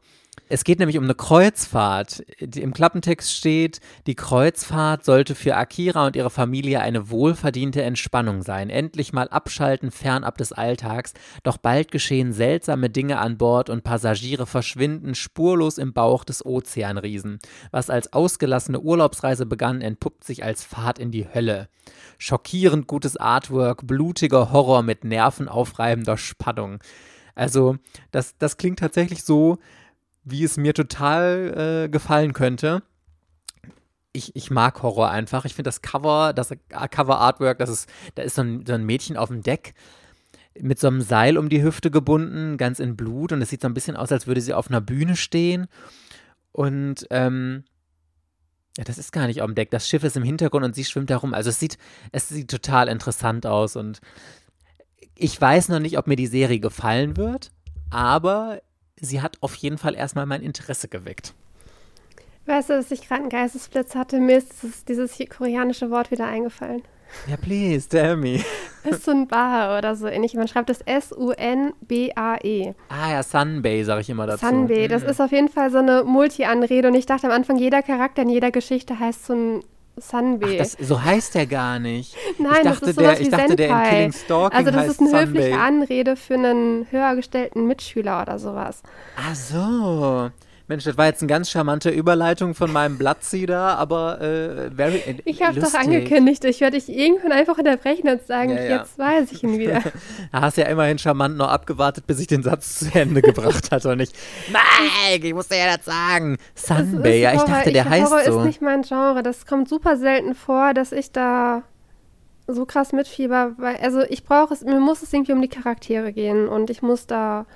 Speaker 1: Es geht nämlich um eine Kreuzfahrt. Im Klappentext steht, die Kreuzfahrt sollte für Akira und ihre Familie eine wohlverdiente Entspannung sein. Endlich mal abschalten, fernab des Alltags. Doch bald geschehen seltsame Dinge an Bord und Passagiere verschwinden spurlos im Bauch des Ozeanriesen. Was als ausgelassene Urlaubsreise begann, entpuppt sich als Fahrt in die Hölle. Schockierend gutes Artwork, blutiger Horror mit nervenaufreibender Spannung. Also, das, das klingt tatsächlich so, wie es mir total äh, gefallen könnte. Ich, ich mag Horror einfach. Ich finde das Cover, das Cover-Artwork, das ist, da ist so ein, so ein Mädchen auf dem Deck mit so einem Seil um die Hüfte gebunden, ganz in Blut. Und es sieht so ein bisschen aus, als würde sie auf einer Bühne stehen. Und ähm, ja, das ist gar nicht auf dem Deck. Das Schiff ist im Hintergrund und sie schwimmt herum. Also es sieht, es sieht total interessant aus. Und ich weiß noch nicht, ob mir die Serie gefallen wird, aber sie hat auf jeden Fall erstmal mein Interesse geweckt.
Speaker 2: Weißt du, dass ich gerade einen Geistesblitz hatte? Mir ist dieses, dieses koreanische Wort wieder eingefallen.
Speaker 1: Ja, please, tell me.
Speaker 2: Ist so ein Bar oder so ähnlich. Man schreibt das S-U-N-B-A-E.
Speaker 1: Ah ja, Sunbay sage ich immer dazu.
Speaker 2: Sunbay, das mhm. ist auf jeden Fall so eine Multi-Anrede und ich dachte am Anfang, jeder Charakter in jeder Geschichte heißt so ein Sunbay.
Speaker 1: Das, so heißt der gar nicht.
Speaker 2: Nein,
Speaker 1: ich dachte,
Speaker 2: das ist
Speaker 1: der,
Speaker 2: sowas
Speaker 1: ich
Speaker 2: wie
Speaker 1: dachte, der in. Killing Stalking
Speaker 2: Also das
Speaker 1: heißt
Speaker 2: ist eine
Speaker 1: Sunbay.
Speaker 2: höfliche Anrede für einen höher gestellten Mitschüler oder sowas.
Speaker 1: Ach so. Mensch, das war jetzt eine ganz charmante Überleitung von meinem Blatzi da, aber äh, very
Speaker 2: Ich habe doch angekündigt, ich werde dich irgendwann einfach unterbrechen und sagen,
Speaker 1: Ja, ja.
Speaker 2: jetzt weiß ich ihn wieder.
Speaker 1: Da hast du ja immerhin charmant noch abgewartet, bis ich den Satz zu Ende gebracht hatte und nicht, Mike, ich musste ja das sagen. Sunbay, ja, ich
Speaker 2: Horror.
Speaker 1: dachte, der
Speaker 2: ich,
Speaker 1: heißt
Speaker 2: Horror
Speaker 1: so.
Speaker 2: ist nicht mein Genre. Das kommt super selten vor, dass ich da so krass mitfieber. Weil, also ich brauche es, mir muss es irgendwie um die Charaktere gehen und ich muss da,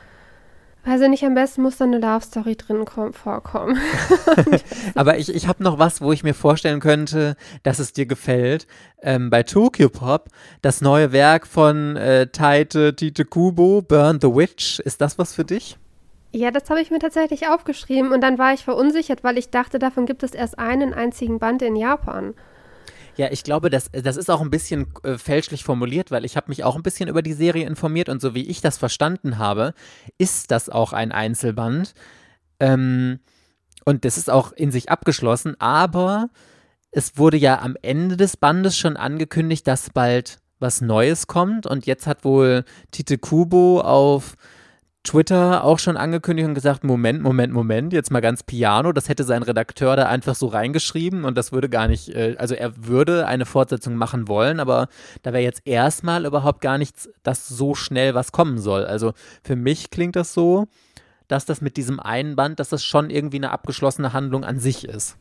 Speaker 2: weiß ich nicht, am besten muss da eine Love Story drin kom- vorkommen.
Speaker 1: Aber ich, ich habe noch was, wo ich mir vorstellen könnte, dass es dir gefällt. Ähm, bei Tokyo Pop, das neue Werk von äh, Taite Tite Kubo, Burn the Witch. Ist das was für dich?
Speaker 2: Ja, das habe ich mir tatsächlich aufgeschrieben und dann war ich verunsichert, weil ich dachte, davon gibt es erst einen einzigen Band in Japan.
Speaker 1: Ja, ich glaube, das, das ist auch ein bisschen äh, fälschlich formuliert, weil ich habe mich auch ein bisschen über die Serie informiert und so wie ich das verstanden habe, ist das auch ein Einzelband. Ähm, und das ist auch in sich abgeschlossen, aber es wurde ja am Ende des Bandes schon angekündigt, dass bald was Neues kommt und jetzt hat wohl Tite Kubo auf Twitter auch schon angekündigt und gesagt, Moment, Moment, Moment, jetzt mal ganz piano, das hätte sein Redakteur da einfach so reingeschrieben und das würde gar nicht, äh, also er würde eine Fortsetzung machen wollen, aber da wäre jetzt erstmal überhaupt gar nichts, dass so schnell was kommen soll. Also für mich klingt das so, dass das mit diesem einen Band, dass das schon irgendwie eine abgeschlossene Handlung an sich ist.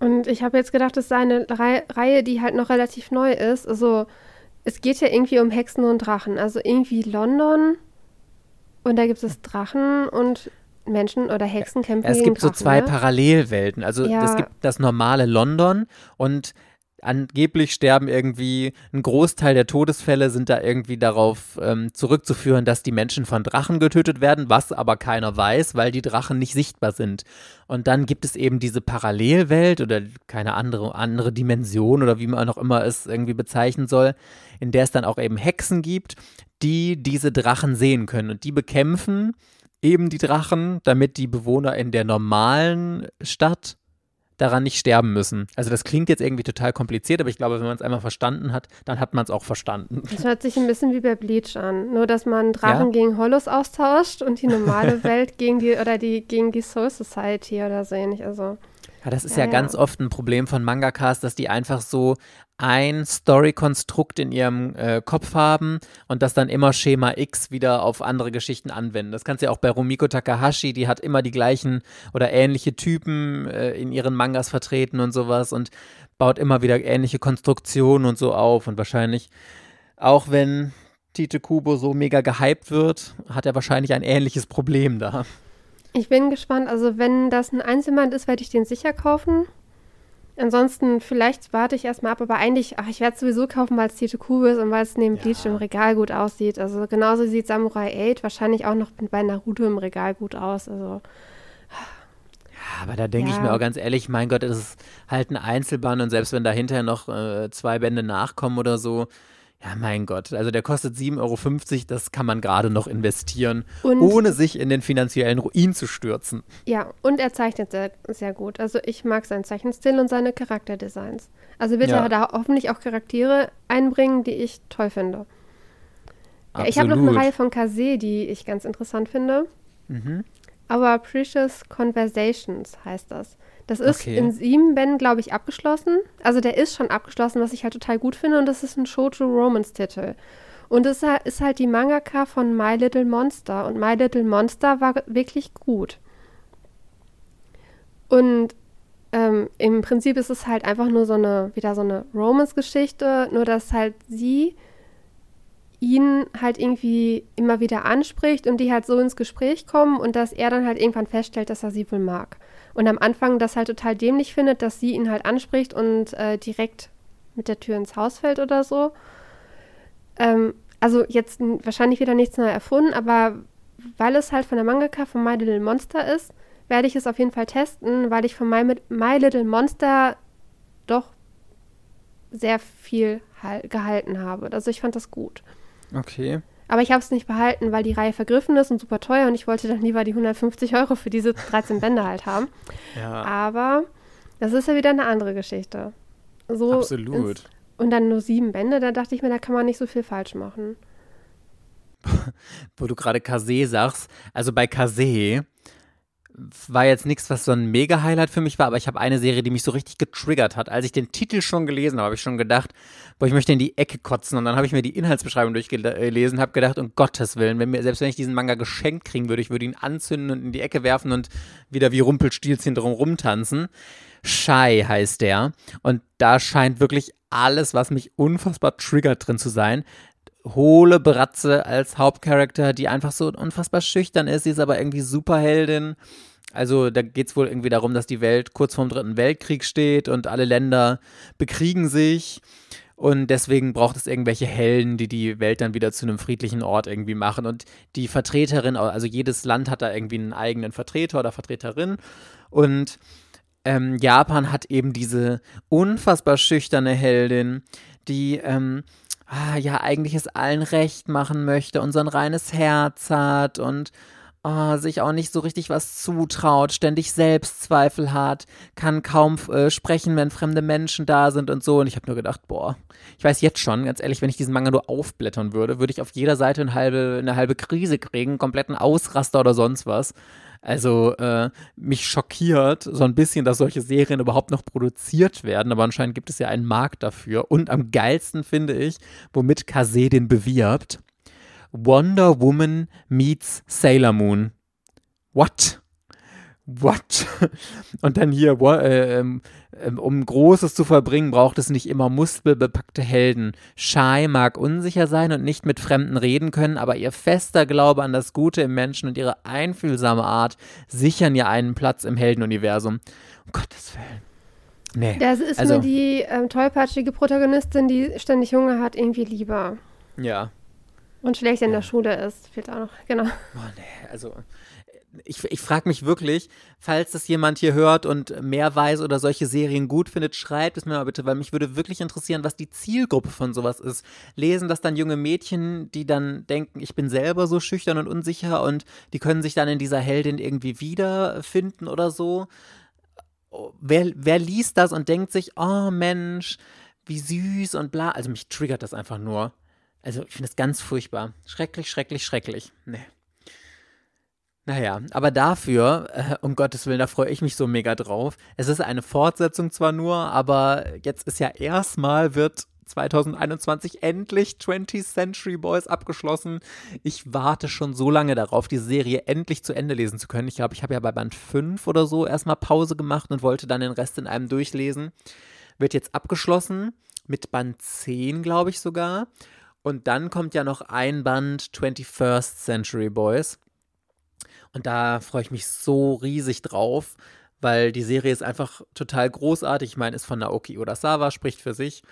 Speaker 2: Und ich habe jetzt gedacht, es sei eine Rei Reihe, die halt noch relativ neu ist. Also es geht ja irgendwie um Hexen und Drachen. Also irgendwie London und da gibt es Drachen und Menschen oder Hexen kämpfen
Speaker 1: Es
Speaker 2: gegen
Speaker 1: gibt so
Speaker 2: Drachen,
Speaker 1: zwei
Speaker 2: ne?
Speaker 1: Parallelwelten. Also
Speaker 2: Ja.
Speaker 1: es gibt das normale London und angeblich sterben irgendwie, ein Großteil der Todesfälle sind da irgendwie darauf ähm, zurückzuführen, dass die Menschen von Drachen getötet werden, was aber keiner weiß, weil die Drachen nicht sichtbar sind. Und dann gibt es eben diese Parallelwelt oder keine andere, andere Dimension oder wie man auch immer es irgendwie bezeichnen soll, in der es dann auch eben Hexen gibt, die diese Drachen sehen können und die bekämpfen eben die Drachen, damit die Bewohner in der normalen Stadt daran nicht sterben müssen. Also das klingt jetzt irgendwie total kompliziert, aber ich glaube, wenn man es einmal verstanden hat, dann hat man es auch verstanden.
Speaker 2: Das hört sich ein bisschen wie bei Bleach an. Nur, dass man Drachen
Speaker 1: Ja.
Speaker 2: gegen Hollows austauscht und die normale Welt gegen die, oder die, gegen die Soul Society oder so ähnlich. Also,
Speaker 1: Ja, das ist
Speaker 2: Ja,
Speaker 1: ja,
Speaker 2: ja.
Speaker 1: ganz oft ein Problem von Mangakas, dass die einfach so ein Story-Konstrukt in ihrem äh, Kopf haben und das dann immer Schema X wieder auf andere Geschichten anwenden. Das kannst du ja auch bei Rumiko Takahashi, die hat immer die gleichen oder ähnliche Typen äh, in ihren Mangas vertreten und sowas und baut immer wieder ähnliche Konstruktionen und so auf und wahrscheinlich, auch wenn Tite Kubo so mega gehypt wird, hat er wahrscheinlich ein ähnliches Problem da.
Speaker 2: ich bin gespannt. Also, wenn das ein Einzelband ist, werde ich den sicher kaufen. Ansonsten, vielleicht warte ich erstmal ab, aber eigentlich, ach, ich werde es sowieso kaufen, weil es Tite Kubo ist und weil es neben
Speaker 1: Ja.
Speaker 2: Bleach im Regal gut aussieht. Also, genauso sieht Samurai 8 wahrscheinlich auch noch bei Naruto im Regal gut aus. Also,
Speaker 1: Aber da denke ich
Speaker 2: Ja.
Speaker 1: mir auch ganz ehrlich, mein Gott, es ist halt ein Einzelband und selbst wenn da hinterher noch äh, zwei Bände nachkommen oder so, ja, mein Gott, also der kostet 7,50 Euro, das kann man gerade noch investieren,
Speaker 2: Und-
Speaker 1: ohne sich in den finanziellen Ruin zu stürzen.
Speaker 2: Ja, und er zeichnet sehr, sehr gut. Also ich mag seinen Zeichenstil und seine Charakterdesigns. Also wird
Speaker 1: Ja.
Speaker 2: er da hoffentlich auch Charaktere einbringen, die ich toll finde. Ja, ich habe noch eine. Reihe von Kase, die ich ganz interessant finde.
Speaker 1: Mhm.
Speaker 2: Aber Precious Conversations heißt das. Das ist
Speaker 1: Okay.
Speaker 2: in sieben Bänden, glaube ich, abgeschlossen. Also der ist schon abgeschlossen, was ich halt total gut finde. Und das ist ein Shoujo Romance Titel. Und es ist halt- ist halt die Mangaka von My Little Monster. Und My Little Monster war wirklich gut. Und ähm, im Prinzip ist es halt einfach nur so eine, wieder so eine Romance-Geschichte, nur dass halt sie ihn halt irgendwie immer wieder anspricht und die halt so ins Gespräch kommen und dass er dann halt irgendwann feststellt, dass er sie wohl mag. Und am Anfang das halt total dämlich findet, dass sie ihn halt anspricht und äh, direkt mit der Tür ins Haus fällt oder so. Ähm, also jetzt wahrscheinlich wieder nichts neu erfunden, aber weil es halt von der Mangaka von My Little Monster ist, werde ich es auf jeden Fall testen, weil ich von My, My Little Monster doch sehr viel hal- gehalten habe. Also ich fand das gut.
Speaker 1: Okay.
Speaker 2: Aber ich habe es nicht behalten, weil die Reihe vergriffen ist und super teuer und ich wollte dann lieber die 150 Euro für diese 13 Bände halt haben.
Speaker 1: Ja.
Speaker 2: Aber das ist ja wieder eine andere Geschichte. so.
Speaker 1: Absolut.
Speaker 2: Und dann nur sieben Bände, da dachte ich mir, da kann man nicht so viel falsch machen.
Speaker 1: Wo du gerade Kase sagst, also bei Kase war jetzt nichts, was so ein Mega-Highlight für mich war, aber ich habe eine Serie, die mich so richtig getriggert hat. Als ich den Titel schon gelesen habe, habe ich schon gedacht, boah, ich möchte in die Ecke kotzen. Und dann habe ich mir die Inhaltsbeschreibung durchgelesen, habe gedacht, um Gottes Willen, wenn mir, selbst wenn ich diesen Manga geschenkt kriegen würde, ich würde ihn anzünden und in die Ecke werfen und wieder wie Rumpelstilzchen drum rumtanzen. Shy heißt der. Und da scheint wirklich alles, was mich unfassbar triggert drin zu sein hohle Bratze als Hauptcharakter, die einfach so unfassbar schüchtern ist. Sie ist aber irgendwie Superheldin. Also da geht es wohl irgendwie darum, dass die Welt kurz vorm Dritten Weltkrieg steht und alle Länder bekriegen sich. Und deswegen braucht es irgendwelche Helden, die die Welt dann wieder zu einem friedlichen Ort irgendwie machen. Und die Vertreterin, also jedes Land hat da irgendwie einen eigenen Vertreter oder Vertreterin. Und ähm, Japan hat eben diese unfassbar schüchterne Heldin, die ähm, ah, ja eigentlich es allen recht machen möchte und so ein reines Herz hat und oh, sich auch nicht so richtig was zutraut, ständig Selbstzweifel hat, kann kaum äh, sprechen, wenn fremde Menschen da sind und so. Und ich habe nur gedacht, boah, ich weiß jetzt schon, ganz ehrlich, wenn ich diesen Manga nur aufblättern würde, würde ich auf jeder Seite eine halbe, eine halbe Krise kriegen, kompletten Ausraster oder sonst was. Also äh, mich schockiert so ein bisschen, dass solche Serien überhaupt noch produziert werden, aber anscheinend gibt es ja einen Markt dafür. Und am geilsten finde ich, womit Kase den bewirbt, Wonder Woman meets Sailor Moon. What? What? Und dann hier, äh, ähm, ähm, um Großes zu verbringen, braucht es nicht immer muskelbepackte Helden. Shy mag unsicher sein und nicht mit Fremden reden können, aber ihr fester Glaube an das Gute im Menschen und ihre einfühlsame Art sichern ihr einen Platz im Heldenuniversum. Um Gottes Willen.
Speaker 2: Nee. Das ist also, mir die ähm, tollpatschige Protagonistin, die ständig Hunger hat, irgendwie lieber.
Speaker 1: Ja.
Speaker 2: Und schlecht in ja. der Schule ist, fehlt auch noch, genau.
Speaker 1: Boah, nee, also ich, ich frage mich wirklich, falls das jemand hier hört und mehr weiß oder solche Serien gut findet, schreibt es mir mal bitte, weil mich würde wirklich interessieren, was die Zielgruppe von sowas ist. Lesen das dann junge Mädchen, die dann denken, ich bin selber so schüchtern und unsicher und die können sich dann in dieser Heldin irgendwie wiederfinden oder so? Oh, wer, wer liest das und denkt sich, oh Mensch, wie süß und bla. Also mich triggert das einfach nur. Also ich finde das ganz furchtbar. Schrecklich, schrecklich, schrecklich. Nee. Naja, aber dafür, äh, um Gottes Willen, da freue ich mich so mega drauf. Es ist eine Fortsetzung zwar nur, aber jetzt ist ja erstmal wird 2021 endlich 20th Century Boys abgeschlossen. Ich warte schon so lange darauf, die Serie endlich zu Ende lesen zu können. Ich glaube, ich habe ja bei Band 5 oder so erstmal Pause gemacht und wollte dann den Rest in einem durchlesen. Wird jetzt abgeschlossen mit Band 10, glaube ich sogar. Und dann kommt ja noch ein Band 21st Century Boys. Und da freue ich mich so riesig drauf, weil die Serie ist einfach total großartig. Ich meine, ist von Naoki Urasawa, spricht für sich.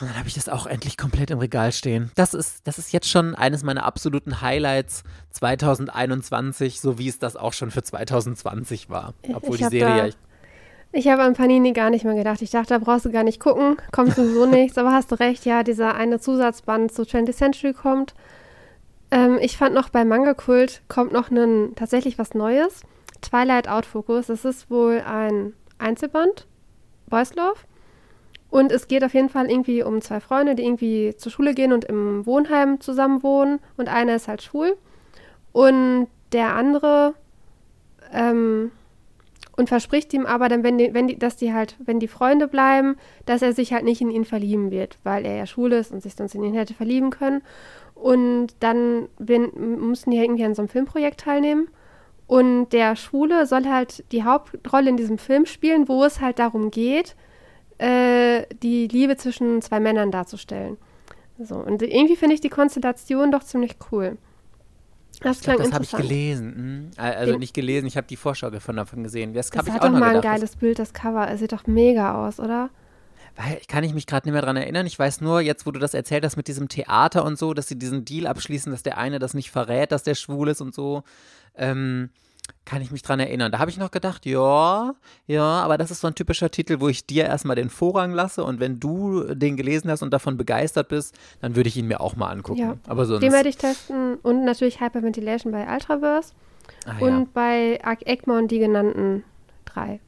Speaker 1: Und dann habe ich das auch endlich komplett im Regal stehen. Das ist, das ist jetzt schon eines meiner absoluten Highlights 2021, so wie es das auch schon für 2020 war. Obwohl die Serie ja.
Speaker 2: Ich habe an Panini gar nicht mehr gedacht. Ich dachte, da brauchst du gar nicht gucken, kommt sowieso nichts. Aber hast du recht, ja, dieser eine Zusatzband zu 20th Century kommt. Ähm, ich fand noch bei Manga Kult kommt noch ein, tatsächlich was Neues. Twilight Outfocus. Das ist wohl ein Einzelband. Boys Love. Und es geht auf jeden Fall irgendwie um zwei Freunde, die irgendwie zur Schule gehen und im Wohnheim zusammen wohnen. Und einer ist halt schwul. Und der andere ähm, und verspricht ihm aber dann, wenn die, wenn die, dass die halt, wenn die Freunde bleiben, dass er sich halt nicht in ihn verlieben wird, weil er ja schwul ist und sich sonst in ihn hätte verlieben können. Und dann bin, mussten die irgendwie an so einem Filmprojekt teilnehmen. Und der Schwule soll halt die Hauptrolle in diesem Film spielen, wo es halt darum geht, äh, die Liebe zwischen zwei Männern darzustellen. So, und irgendwie finde ich die Konstellation doch ziemlich cool.
Speaker 1: Das klang ich glaub, Das habe ich gelesen. Hm? Also Den, nicht gelesen, ich habe die Vorschau davon gesehen.
Speaker 2: Das, das hat doch mal ein geiles Bild, das Cover. Es sieht doch mega aus, oder?
Speaker 1: Weil, kann ich mich gerade nicht mehr dran erinnern. Ich weiß nur, jetzt, wo du das erzählt hast mit diesem Theater und so, dass sie diesen Deal abschließen, dass der eine das nicht verrät, dass der schwul ist und so. Ähm, kann ich mich dran erinnern. Da habe ich noch gedacht, ja, ja, aber das ist so ein typischer Titel, wo ich dir erstmal den Vorrang lasse und wenn du den gelesen hast und davon begeistert bist, dann würde ich ihn mir auch mal angucken. Ja, aber sonst.
Speaker 2: Den werde ich testen und natürlich Hyperventilation bei Ultraverse ah, und ja. bei Egmont die genannten drei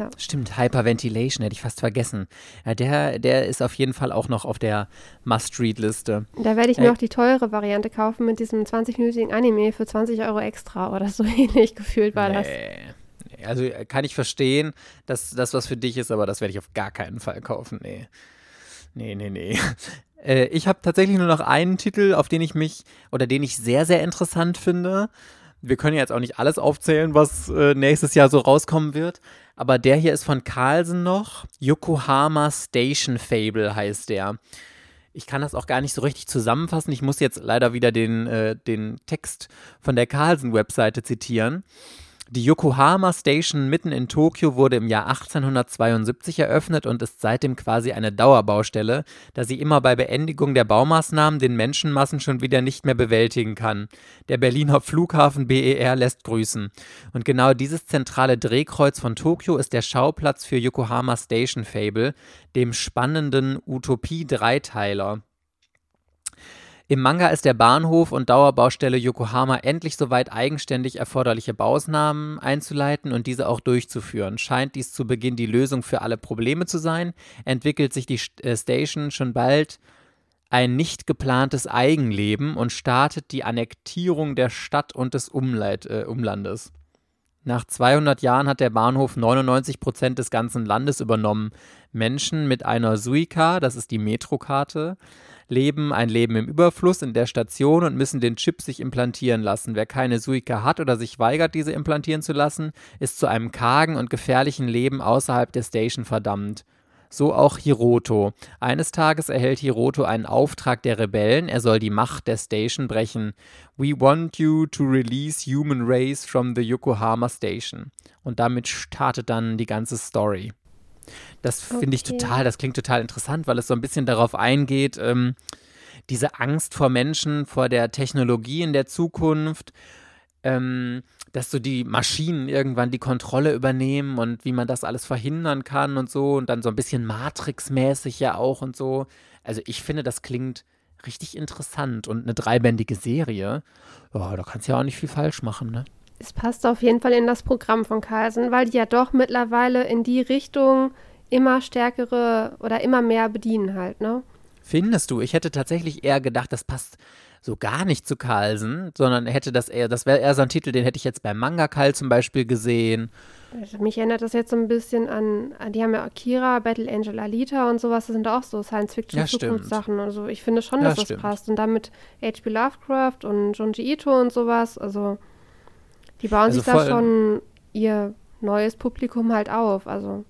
Speaker 2: Ja.
Speaker 1: Stimmt, Hyperventilation hätte ich fast vergessen. Ja, der, der ist auf jeden Fall auch noch auf der Must-Read-Liste.
Speaker 2: Da werde ich mir äh, auch die teure Variante kaufen mit diesem 20-minütigen Anime für 20 Euro extra oder so ähnlich gefühlt war nee. das.
Speaker 1: Also äh, kann ich verstehen, dass das was für dich ist, aber das werde ich auf gar keinen Fall kaufen. Nee. Nee, nee, nee. Äh, ich habe tatsächlich nur noch einen Titel, auf den ich mich oder den ich sehr, sehr interessant finde. Wir können jetzt auch nicht alles aufzählen, was äh, nächstes Jahr so rauskommen wird. Aber der hier ist von Carlsen noch. Yokohama Station Fable heißt der. Ich kann das auch gar nicht so richtig zusammenfassen. Ich muss jetzt leider wieder den, äh, den Text von der Carlsen-Webseite zitieren. Die Yokohama Station mitten in Tokio wurde im Jahr 1872 eröffnet und ist seitdem quasi eine Dauerbaustelle, da sie immer bei Beendigung der Baumaßnahmen den Menschenmassen schon wieder nicht mehr bewältigen kann. Der Berliner Flughafen BER lässt grüßen. Und genau dieses zentrale Drehkreuz von Tokio ist der Schauplatz für Yokohama Station Fable, dem spannenden Utopie-Dreiteiler. Im Manga ist der Bahnhof und Dauerbaustelle Yokohama endlich soweit, eigenständig erforderliche Baumaßnahmen einzuleiten und diese auch durchzuführen. Scheint dies zu Beginn die Lösung für alle Probleme zu sein, entwickelt sich die äh, Station schon bald ein nicht geplantes Eigenleben und startet die Annektierung der Stadt und des Umleit, äh, Umlandes. Nach 200 Jahren hat der Bahnhof 99 Prozent des ganzen Landes übernommen. Menschen mit einer Suica, das ist die Metrokarte, leben ein Leben im Überfluss in der Station und müssen den Chip sich implantieren lassen. Wer keine Suika hat oder sich weigert, diese implantieren zu lassen, ist zu einem kargen und gefährlichen Leben außerhalb der Station verdammt. So auch Hiroto. Eines Tages erhält Hiroto einen Auftrag der Rebellen, er soll die Macht der Station brechen. We want you to release human race from the Yokohama Station. Und damit startet dann die ganze Story. Das finde okay. ich total, das klingt total interessant, weil es so ein bisschen darauf eingeht, ähm, diese Angst vor Menschen, vor der Technologie in der Zukunft, ähm, dass so die Maschinen irgendwann die Kontrolle übernehmen und wie man das alles verhindern kann und so und dann so ein bisschen Matrix-mäßig ja auch und so. Also ich finde, das klingt richtig interessant und eine dreibändige Serie, ja, da kannst du ja auch nicht viel falsch machen, ne?
Speaker 2: Es passt auf jeden Fall in das Programm von Carlsen, weil die ja doch mittlerweile in die Richtung immer stärkere oder immer mehr bedienen halt, ne?
Speaker 1: Findest du? Ich hätte tatsächlich eher gedacht, das passt so gar nicht zu Carlsen, sondern hätte das eher, das wäre eher so ein Titel, den hätte ich jetzt beim Manga Kal zum Beispiel gesehen.
Speaker 2: Also mich erinnert das jetzt so ein bisschen an, die haben ja Akira, Battle Angel Alita und sowas, das sind auch so Science-Fiction-Zukunftssachen. Ja, also ich finde schon, dass ja, das stimmt. passt. Und dann mit H.P. Lovecraft und Junji Ito und sowas, also die bauen also sich da schon ihr neues Publikum halt auf, also.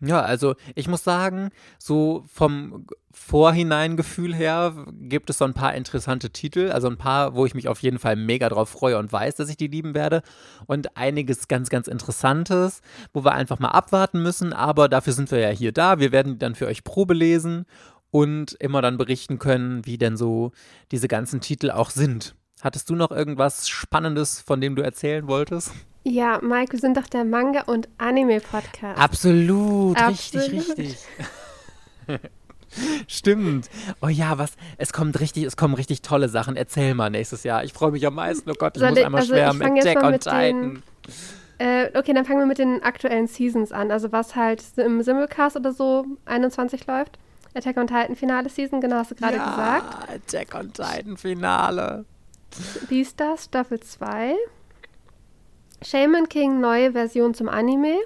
Speaker 1: Ja, also ich muss sagen, so vom Vorhineingefühl her gibt es so ein paar interessante Titel, also ein paar, wo ich mich auf jeden Fall mega drauf freue und weiß, dass ich die lieben werde und einiges ganz, ganz Interessantes, wo wir einfach mal abwarten müssen, aber dafür sind wir ja hier da, wir werden dann für euch Probe lesen und immer dann berichten können, wie denn so diese ganzen Titel auch sind. Hattest du noch irgendwas Spannendes, von dem du erzählen wolltest?
Speaker 2: Ja, Mike, wir sind doch der Manga- und Anime-Podcast.
Speaker 1: Absolut, Absolut, richtig, richtig. Stimmt. Oh ja, was? Es kommt richtig, es kommen richtig tolle Sachen. Erzähl mal nächstes Jahr. Ich freue mich am meisten. Oh Gott, ich Soll muss ich, einmal also schwärmen. Attack on Titan.
Speaker 2: äh, okay, dann fangen wir mit den aktuellen Seasons an. Also was halt im Simulcast oder so 21 läuft. Attack on Titan Finale Season, genau hast du gerade ja, gesagt.
Speaker 1: Attack on Titan Finale.
Speaker 2: Beastars Staffel 2. Shaman King neue Version zum Anime.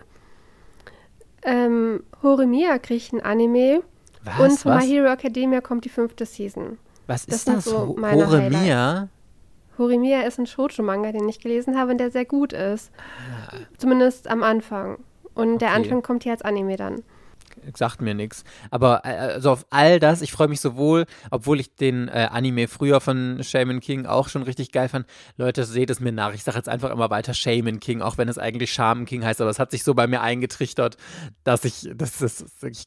Speaker 2: Ähm, Horimiya kriegt ein Anime. Was? Und von Was? My Hero Academia kommt die fünfte Season.
Speaker 1: Was das ist das? So Horimiya?
Speaker 2: Horimiya ist ein Shoujo-Manga, den ich gelesen habe und der sehr gut ist. Ah. Zumindest am Anfang. Und okay. der Anfang kommt hier als Anime dann
Speaker 1: sagt mir nichts. Aber äh, also auf all das, ich freue mich sowohl, obwohl ich den äh, Anime früher von Shaman King auch schon richtig geil fand. Leute, seht es mir nach. Ich sage jetzt einfach immer weiter Shaman King, auch wenn es eigentlich Shaman King heißt. Aber es hat sich so bei mir eingetrichtert, dass ich, das ist, ich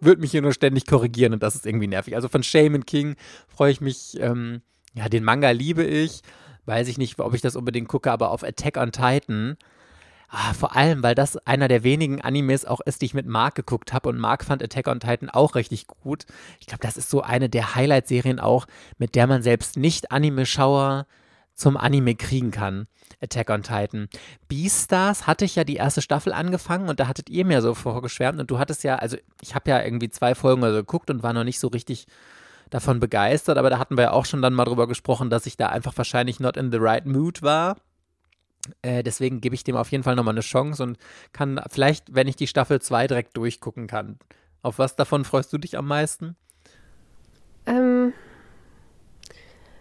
Speaker 1: würde mich hier nur ständig korrigieren und das ist irgendwie nervig. Also von Shaman King freue ich mich. Ähm, ja, den Manga liebe ich. Weiß ich nicht, ob ich das unbedingt gucke, aber auf Attack on Titan Ah, vor allem, weil das einer der wenigen Animes auch ist, die ich mit Mark geguckt habe und Mark fand Attack on Titan auch richtig gut. Ich glaube, das ist so eine der Highlight-Serien auch, mit der man selbst nicht Anime-Schauer zum Anime kriegen kann. Attack on Titan. Beastars hatte ich ja die erste Staffel angefangen und da hattet ihr mir so vorgeschwärmt und du hattest ja, also ich habe ja irgendwie zwei Folgen also geguckt und war noch nicht so richtig davon begeistert, aber da hatten wir ja auch schon dann mal drüber gesprochen, dass ich da einfach wahrscheinlich not in the right mood war. Äh, deswegen gebe ich dem auf jeden Fall nochmal eine Chance und kann vielleicht, wenn ich die Staffel 2 direkt durchgucken kann. Auf was davon freust du dich am meisten?
Speaker 2: Ähm,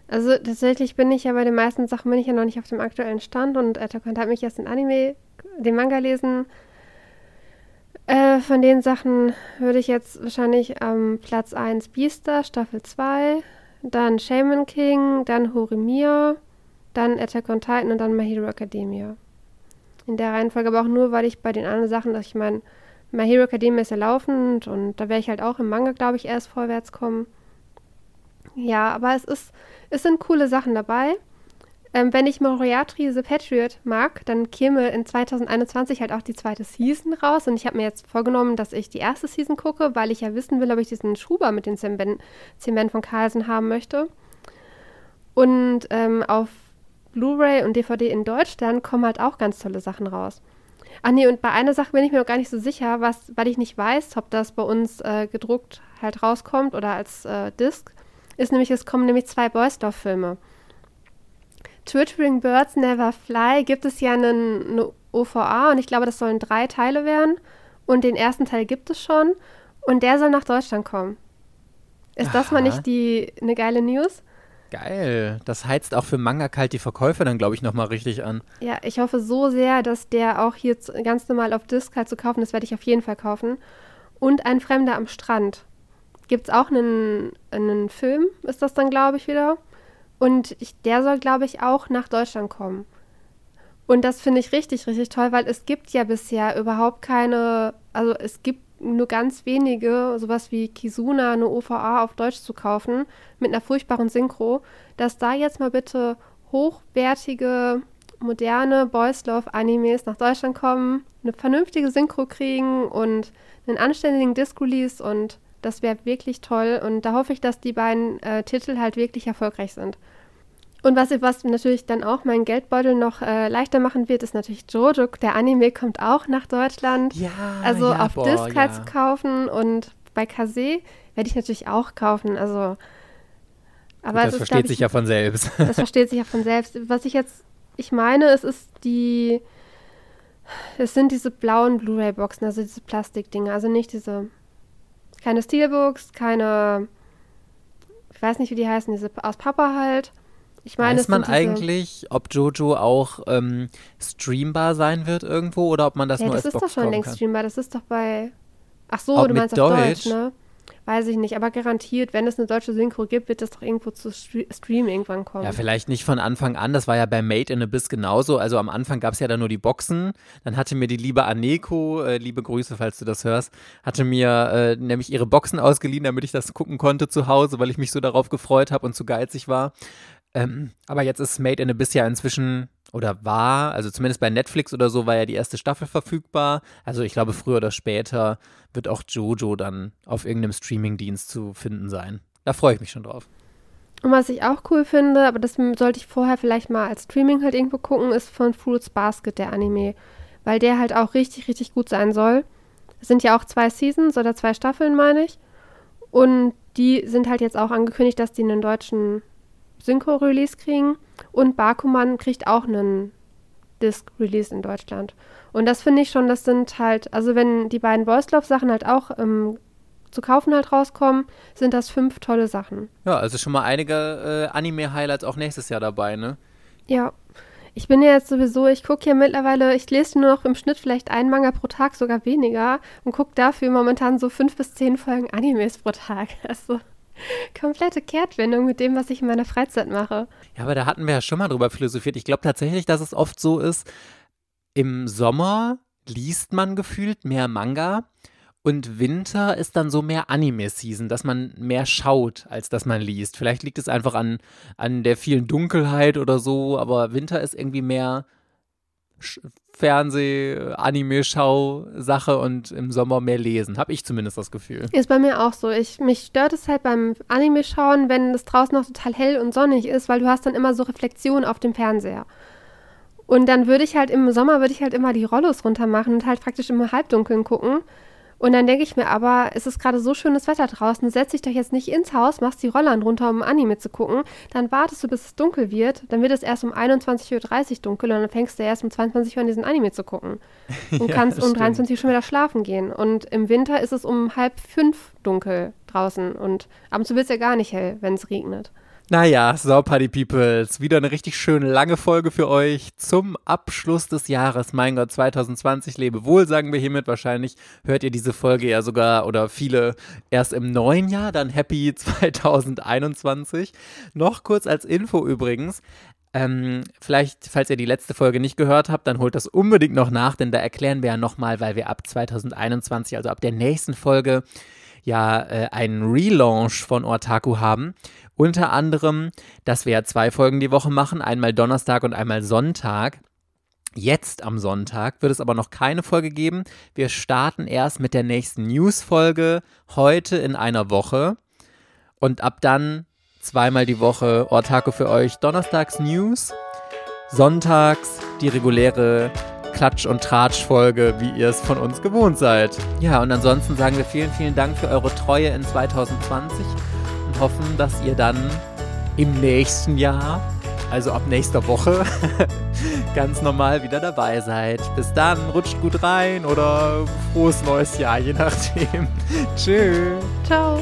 Speaker 2: also tatsächlich bin ich ja bei den meisten Sachen bin ich ja noch nicht auf dem aktuellen Stand und Attack on hat mich erst den Anime, den Manga lesen. Äh, von den Sachen würde ich jetzt wahrscheinlich am ähm, Platz 1 Beaster, Staffel 2, dann Shaman King, dann Horimiya, dann Attack on Titan und dann My Hero Academia. In der Reihenfolge aber auch nur, weil ich bei den anderen Sachen, dass ich meine, My Hero Academia ist ja laufend und da werde ich halt auch im Manga, glaube ich, erst vorwärts kommen. Ja, aber es ist, es sind coole Sachen dabei. Ähm, wenn ich Moriarty the Patriot mag, dann käme in 2021 halt auch die zweite Season raus. Und ich habe mir jetzt vorgenommen, dass ich die erste Season gucke, weil ich ja wissen will, ob ich diesen Schuber mit den Zement von Carlsen haben möchte. Und ähm, auf Blu-ray und DVD in Deutschland kommen halt auch ganz tolle Sachen raus. Ach nee, und bei einer Sache bin ich mir noch gar nicht so sicher, was, weil ich nicht weiß, ob das bei uns äh, gedruckt halt rauskommt oder als äh, Disc ist nämlich, es kommen nämlich zwei Boysdorf-Filme. Twittering Birds Never Fly gibt es ja einen, eine OVA und ich glaube, das sollen drei Teile werden. Und den ersten Teil gibt es schon und der soll nach Deutschland kommen. Ist Aha. das mal nicht die eine geile News?
Speaker 1: Geil. Das heizt auch für Manga kalt die Verkäufe dann, glaube ich, nochmal richtig an.
Speaker 2: Ja, ich hoffe so sehr, dass der auch hier ganz normal auf Disc halt zu kaufen ist, werde ich auf jeden Fall kaufen. Und ein Fremder am Strand gibt es auch einen, einen Film, ist das dann, glaube ich, wieder. Und ich, der soll, glaube ich, auch nach Deutschland kommen. Und das finde ich richtig, richtig toll, weil es gibt ja bisher überhaupt keine, also es gibt nur ganz wenige, sowas wie Kizuna, eine OVA auf Deutsch zu kaufen, mit einer furchtbaren Synchro, dass da jetzt mal bitte hochwertige, moderne Boys Love Animes nach Deutschland kommen, eine vernünftige Synchro kriegen und einen anständigen Disc-Release und das wäre wirklich toll und da hoffe ich, dass die beiden äh, Titel halt wirklich erfolgreich sind. Und was, was natürlich dann auch meinen Geldbeutel noch äh, leichter machen wird, ist natürlich Jojo. Der Anime kommt auch nach Deutschland.
Speaker 1: Ja,
Speaker 2: also
Speaker 1: ja,
Speaker 2: auf
Speaker 1: boah,
Speaker 2: Disc halt
Speaker 1: ja.
Speaker 2: zu kaufen und bei Kase werde ich natürlich auch kaufen. Also, aber
Speaker 1: Gut, das
Speaker 2: ist,
Speaker 1: versteht
Speaker 2: ich,
Speaker 1: sich ja von selbst.
Speaker 2: Das versteht sich ja von selbst. Was ich jetzt, ich meine, es ist die, es sind diese blauen Blu-ray-Boxen, also diese Plastikdinger, also nicht diese keine Steelbooks, keine, ich weiß nicht, wie die heißen, diese aus Papa halt. Ich meine,
Speaker 1: Weiß man eigentlich, ob Jojo auch ähm, streambar sein wird irgendwo oder ob man das
Speaker 2: ja,
Speaker 1: nur
Speaker 2: das
Speaker 1: als
Speaker 2: ist
Speaker 1: Box
Speaker 2: doch schon längst
Speaker 1: kann?
Speaker 2: streambar. Das ist doch bei. Ach so,
Speaker 1: Auch
Speaker 2: du meinst auf
Speaker 1: Deutsch?
Speaker 2: Deutsch, ne? Weiß ich nicht, aber garantiert, wenn es eine deutsche Synchro gibt, wird das doch irgendwo zu Stre Stream irgendwann kommen.
Speaker 1: Ja, vielleicht nicht von Anfang an. Das war ja bei Made in Abyss genauso. Also am Anfang gab es ja dann nur die Boxen. Dann hatte mir die liebe Aneko, äh, liebe Grüße, falls du das hörst, hatte mir äh, nämlich ihre Boxen ausgeliehen, damit ich das gucken konnte zu Hause, weil ich mich so darauf gefreut habe und zu geizig war. Ähm, aber jetzt ist Made in Abyss ja inzwischen oder war, also zumindest bei Netflix oder so, war ja die erste Staffel verfügbar. Also ich glaube, früher oder später wird auch Jojo dann auf irgendeinem Streamingdienst zu finden sein. Da freue ich mich schon drauf.
Speaker 2: Und was ich auch cool finde, aber das sollte ich vorher vielleicht mal als Streaming halt irgendwo gucken, ist von Fruits Basket, der Anime. Weil der halt auch richtig, richtig gut sein soll. Es sind ja auch zwei Seasons oder zwei Staffeln, meine ich. Und die sind halt jetzt auch angekündigt, dass die einen deutschen Synchro-Release kriegen. Und Bakuman kriegt auch einen Disc-Release in Deutschland. Und das finde ich schon, das sind halt, also wenn die beiden Voice Love-Sachen halt auch ähm, zu kaufen halt rauskommen, sind das fünf tolle Sachen.
Speaker 1: Ja, also schon mal einige äh, Anime-Highlights auch nächstes Jahr dabei, ne?
Speaker 2: Ja. Ich bin ja jetzt sowieso, ich gucke ja mittlerweile, ich lese nur noch im Schnitt vielleicht einen Manga pro Tag, sogar weniger, und gucke dafür momentan so fünf bis zehn Folgen Animes pro Tag. Also komplette Kehrtwendung mit dem, was ich in meiner Freizeit mache.
Speaker 1: Ja, aber da hatten wir ja schon mal drüber philosophiert. Ich glaube tatsächlich, dass es oft so ist, im Sommer liest man gefühlt mehr Manga und Winter ist dann so mehr Anime-Season, dass man mehr schaut, als dass man liest. Vielleicht liegt es einfach an, an der vielen Dunkelheit oder so, aber Winter ist irgendwie mehr Fernseh-, Anime-Schau-Sache und im Sommer mehr lesen. Habe ich zumindest das Gefühl.
Speaker 2: Ist bei mir auch so. Ich, mich stört es halt beim Anime-Schauen, wenn es draußen noch total hell und sonnig ist, weil du hast dann immer so Reflexionen auf dem Fernseher. Und dann würde ich halt im Sommer, würde ich halt immer die Rollos runter machen und halt praktisch im Halbdunkeln gucken. Und dann denke ich mir aber, es ist gerade so schönes Wetter draußen, setz dich doch jetzt nicht ins Haus, machst die Rollern runter, um Anime zu gucken, dann wartest du, bis es dunkel wird, dann wird es erst um 21.30 Uhr dunkel und dann fängst du erst um 22 Uhr an diesen Anime zu gucken. Und ja, kannst um 23 Uhr schon wieder schlafen gehen. Und im Winter ist es um halb fünf dunkel draußen und abends wird es ja gar nicht hell, wenn es regnet.
Speaker 1: Naja, so Party Peoples, wieder eine richtig schöne lange Folge für euch zum Abschluss des Jahres. Mein Gott, 2020 lebe wohl, sagen wir hiermit. Wahrscheinlich hört ihr diese Folge ja sogar oder viele erst im neuen Jahr, dann Happy 2021. Noch kurz als Info übrigens. Ähm, vielleicht, falls ihr die letzte Folge nicht gehört habt, dann holt das unbedingt noch nach, denn da erklären wir ja nochmal, weil wir ab 2021, also ab der nächsten Folge, ja äh, einen Relaunch von Ortaku haben. Unter anderem, dass wir ja zwei Folgen die Woche machen, einmal Donnerstag und einmal Sonntag. Jetzt am Sonntag wird es aber noch keine Folge geben. Wir starten erst mit der nächsten News-Folge heute in einer Woche. Und ab dann zweimal die Woche Ortaco für euch. Donnerstags News, sonntags die reguläre Klatsch- und Tratsch-Folge, wie ihr es von uns gewohnt seid. Ja, und ansonsten sagen wir vielen, vielen Dank für eure Treue in 2020 und hoffen, dass ihr dann im nächsten Jahr, also ab nächster Woche, ganz normal wieder dabei seid. Bis dann, rutscht gut rein oder frohes neues Jahr, je nachdem. Tschüss.
Speaker 2: Ciao.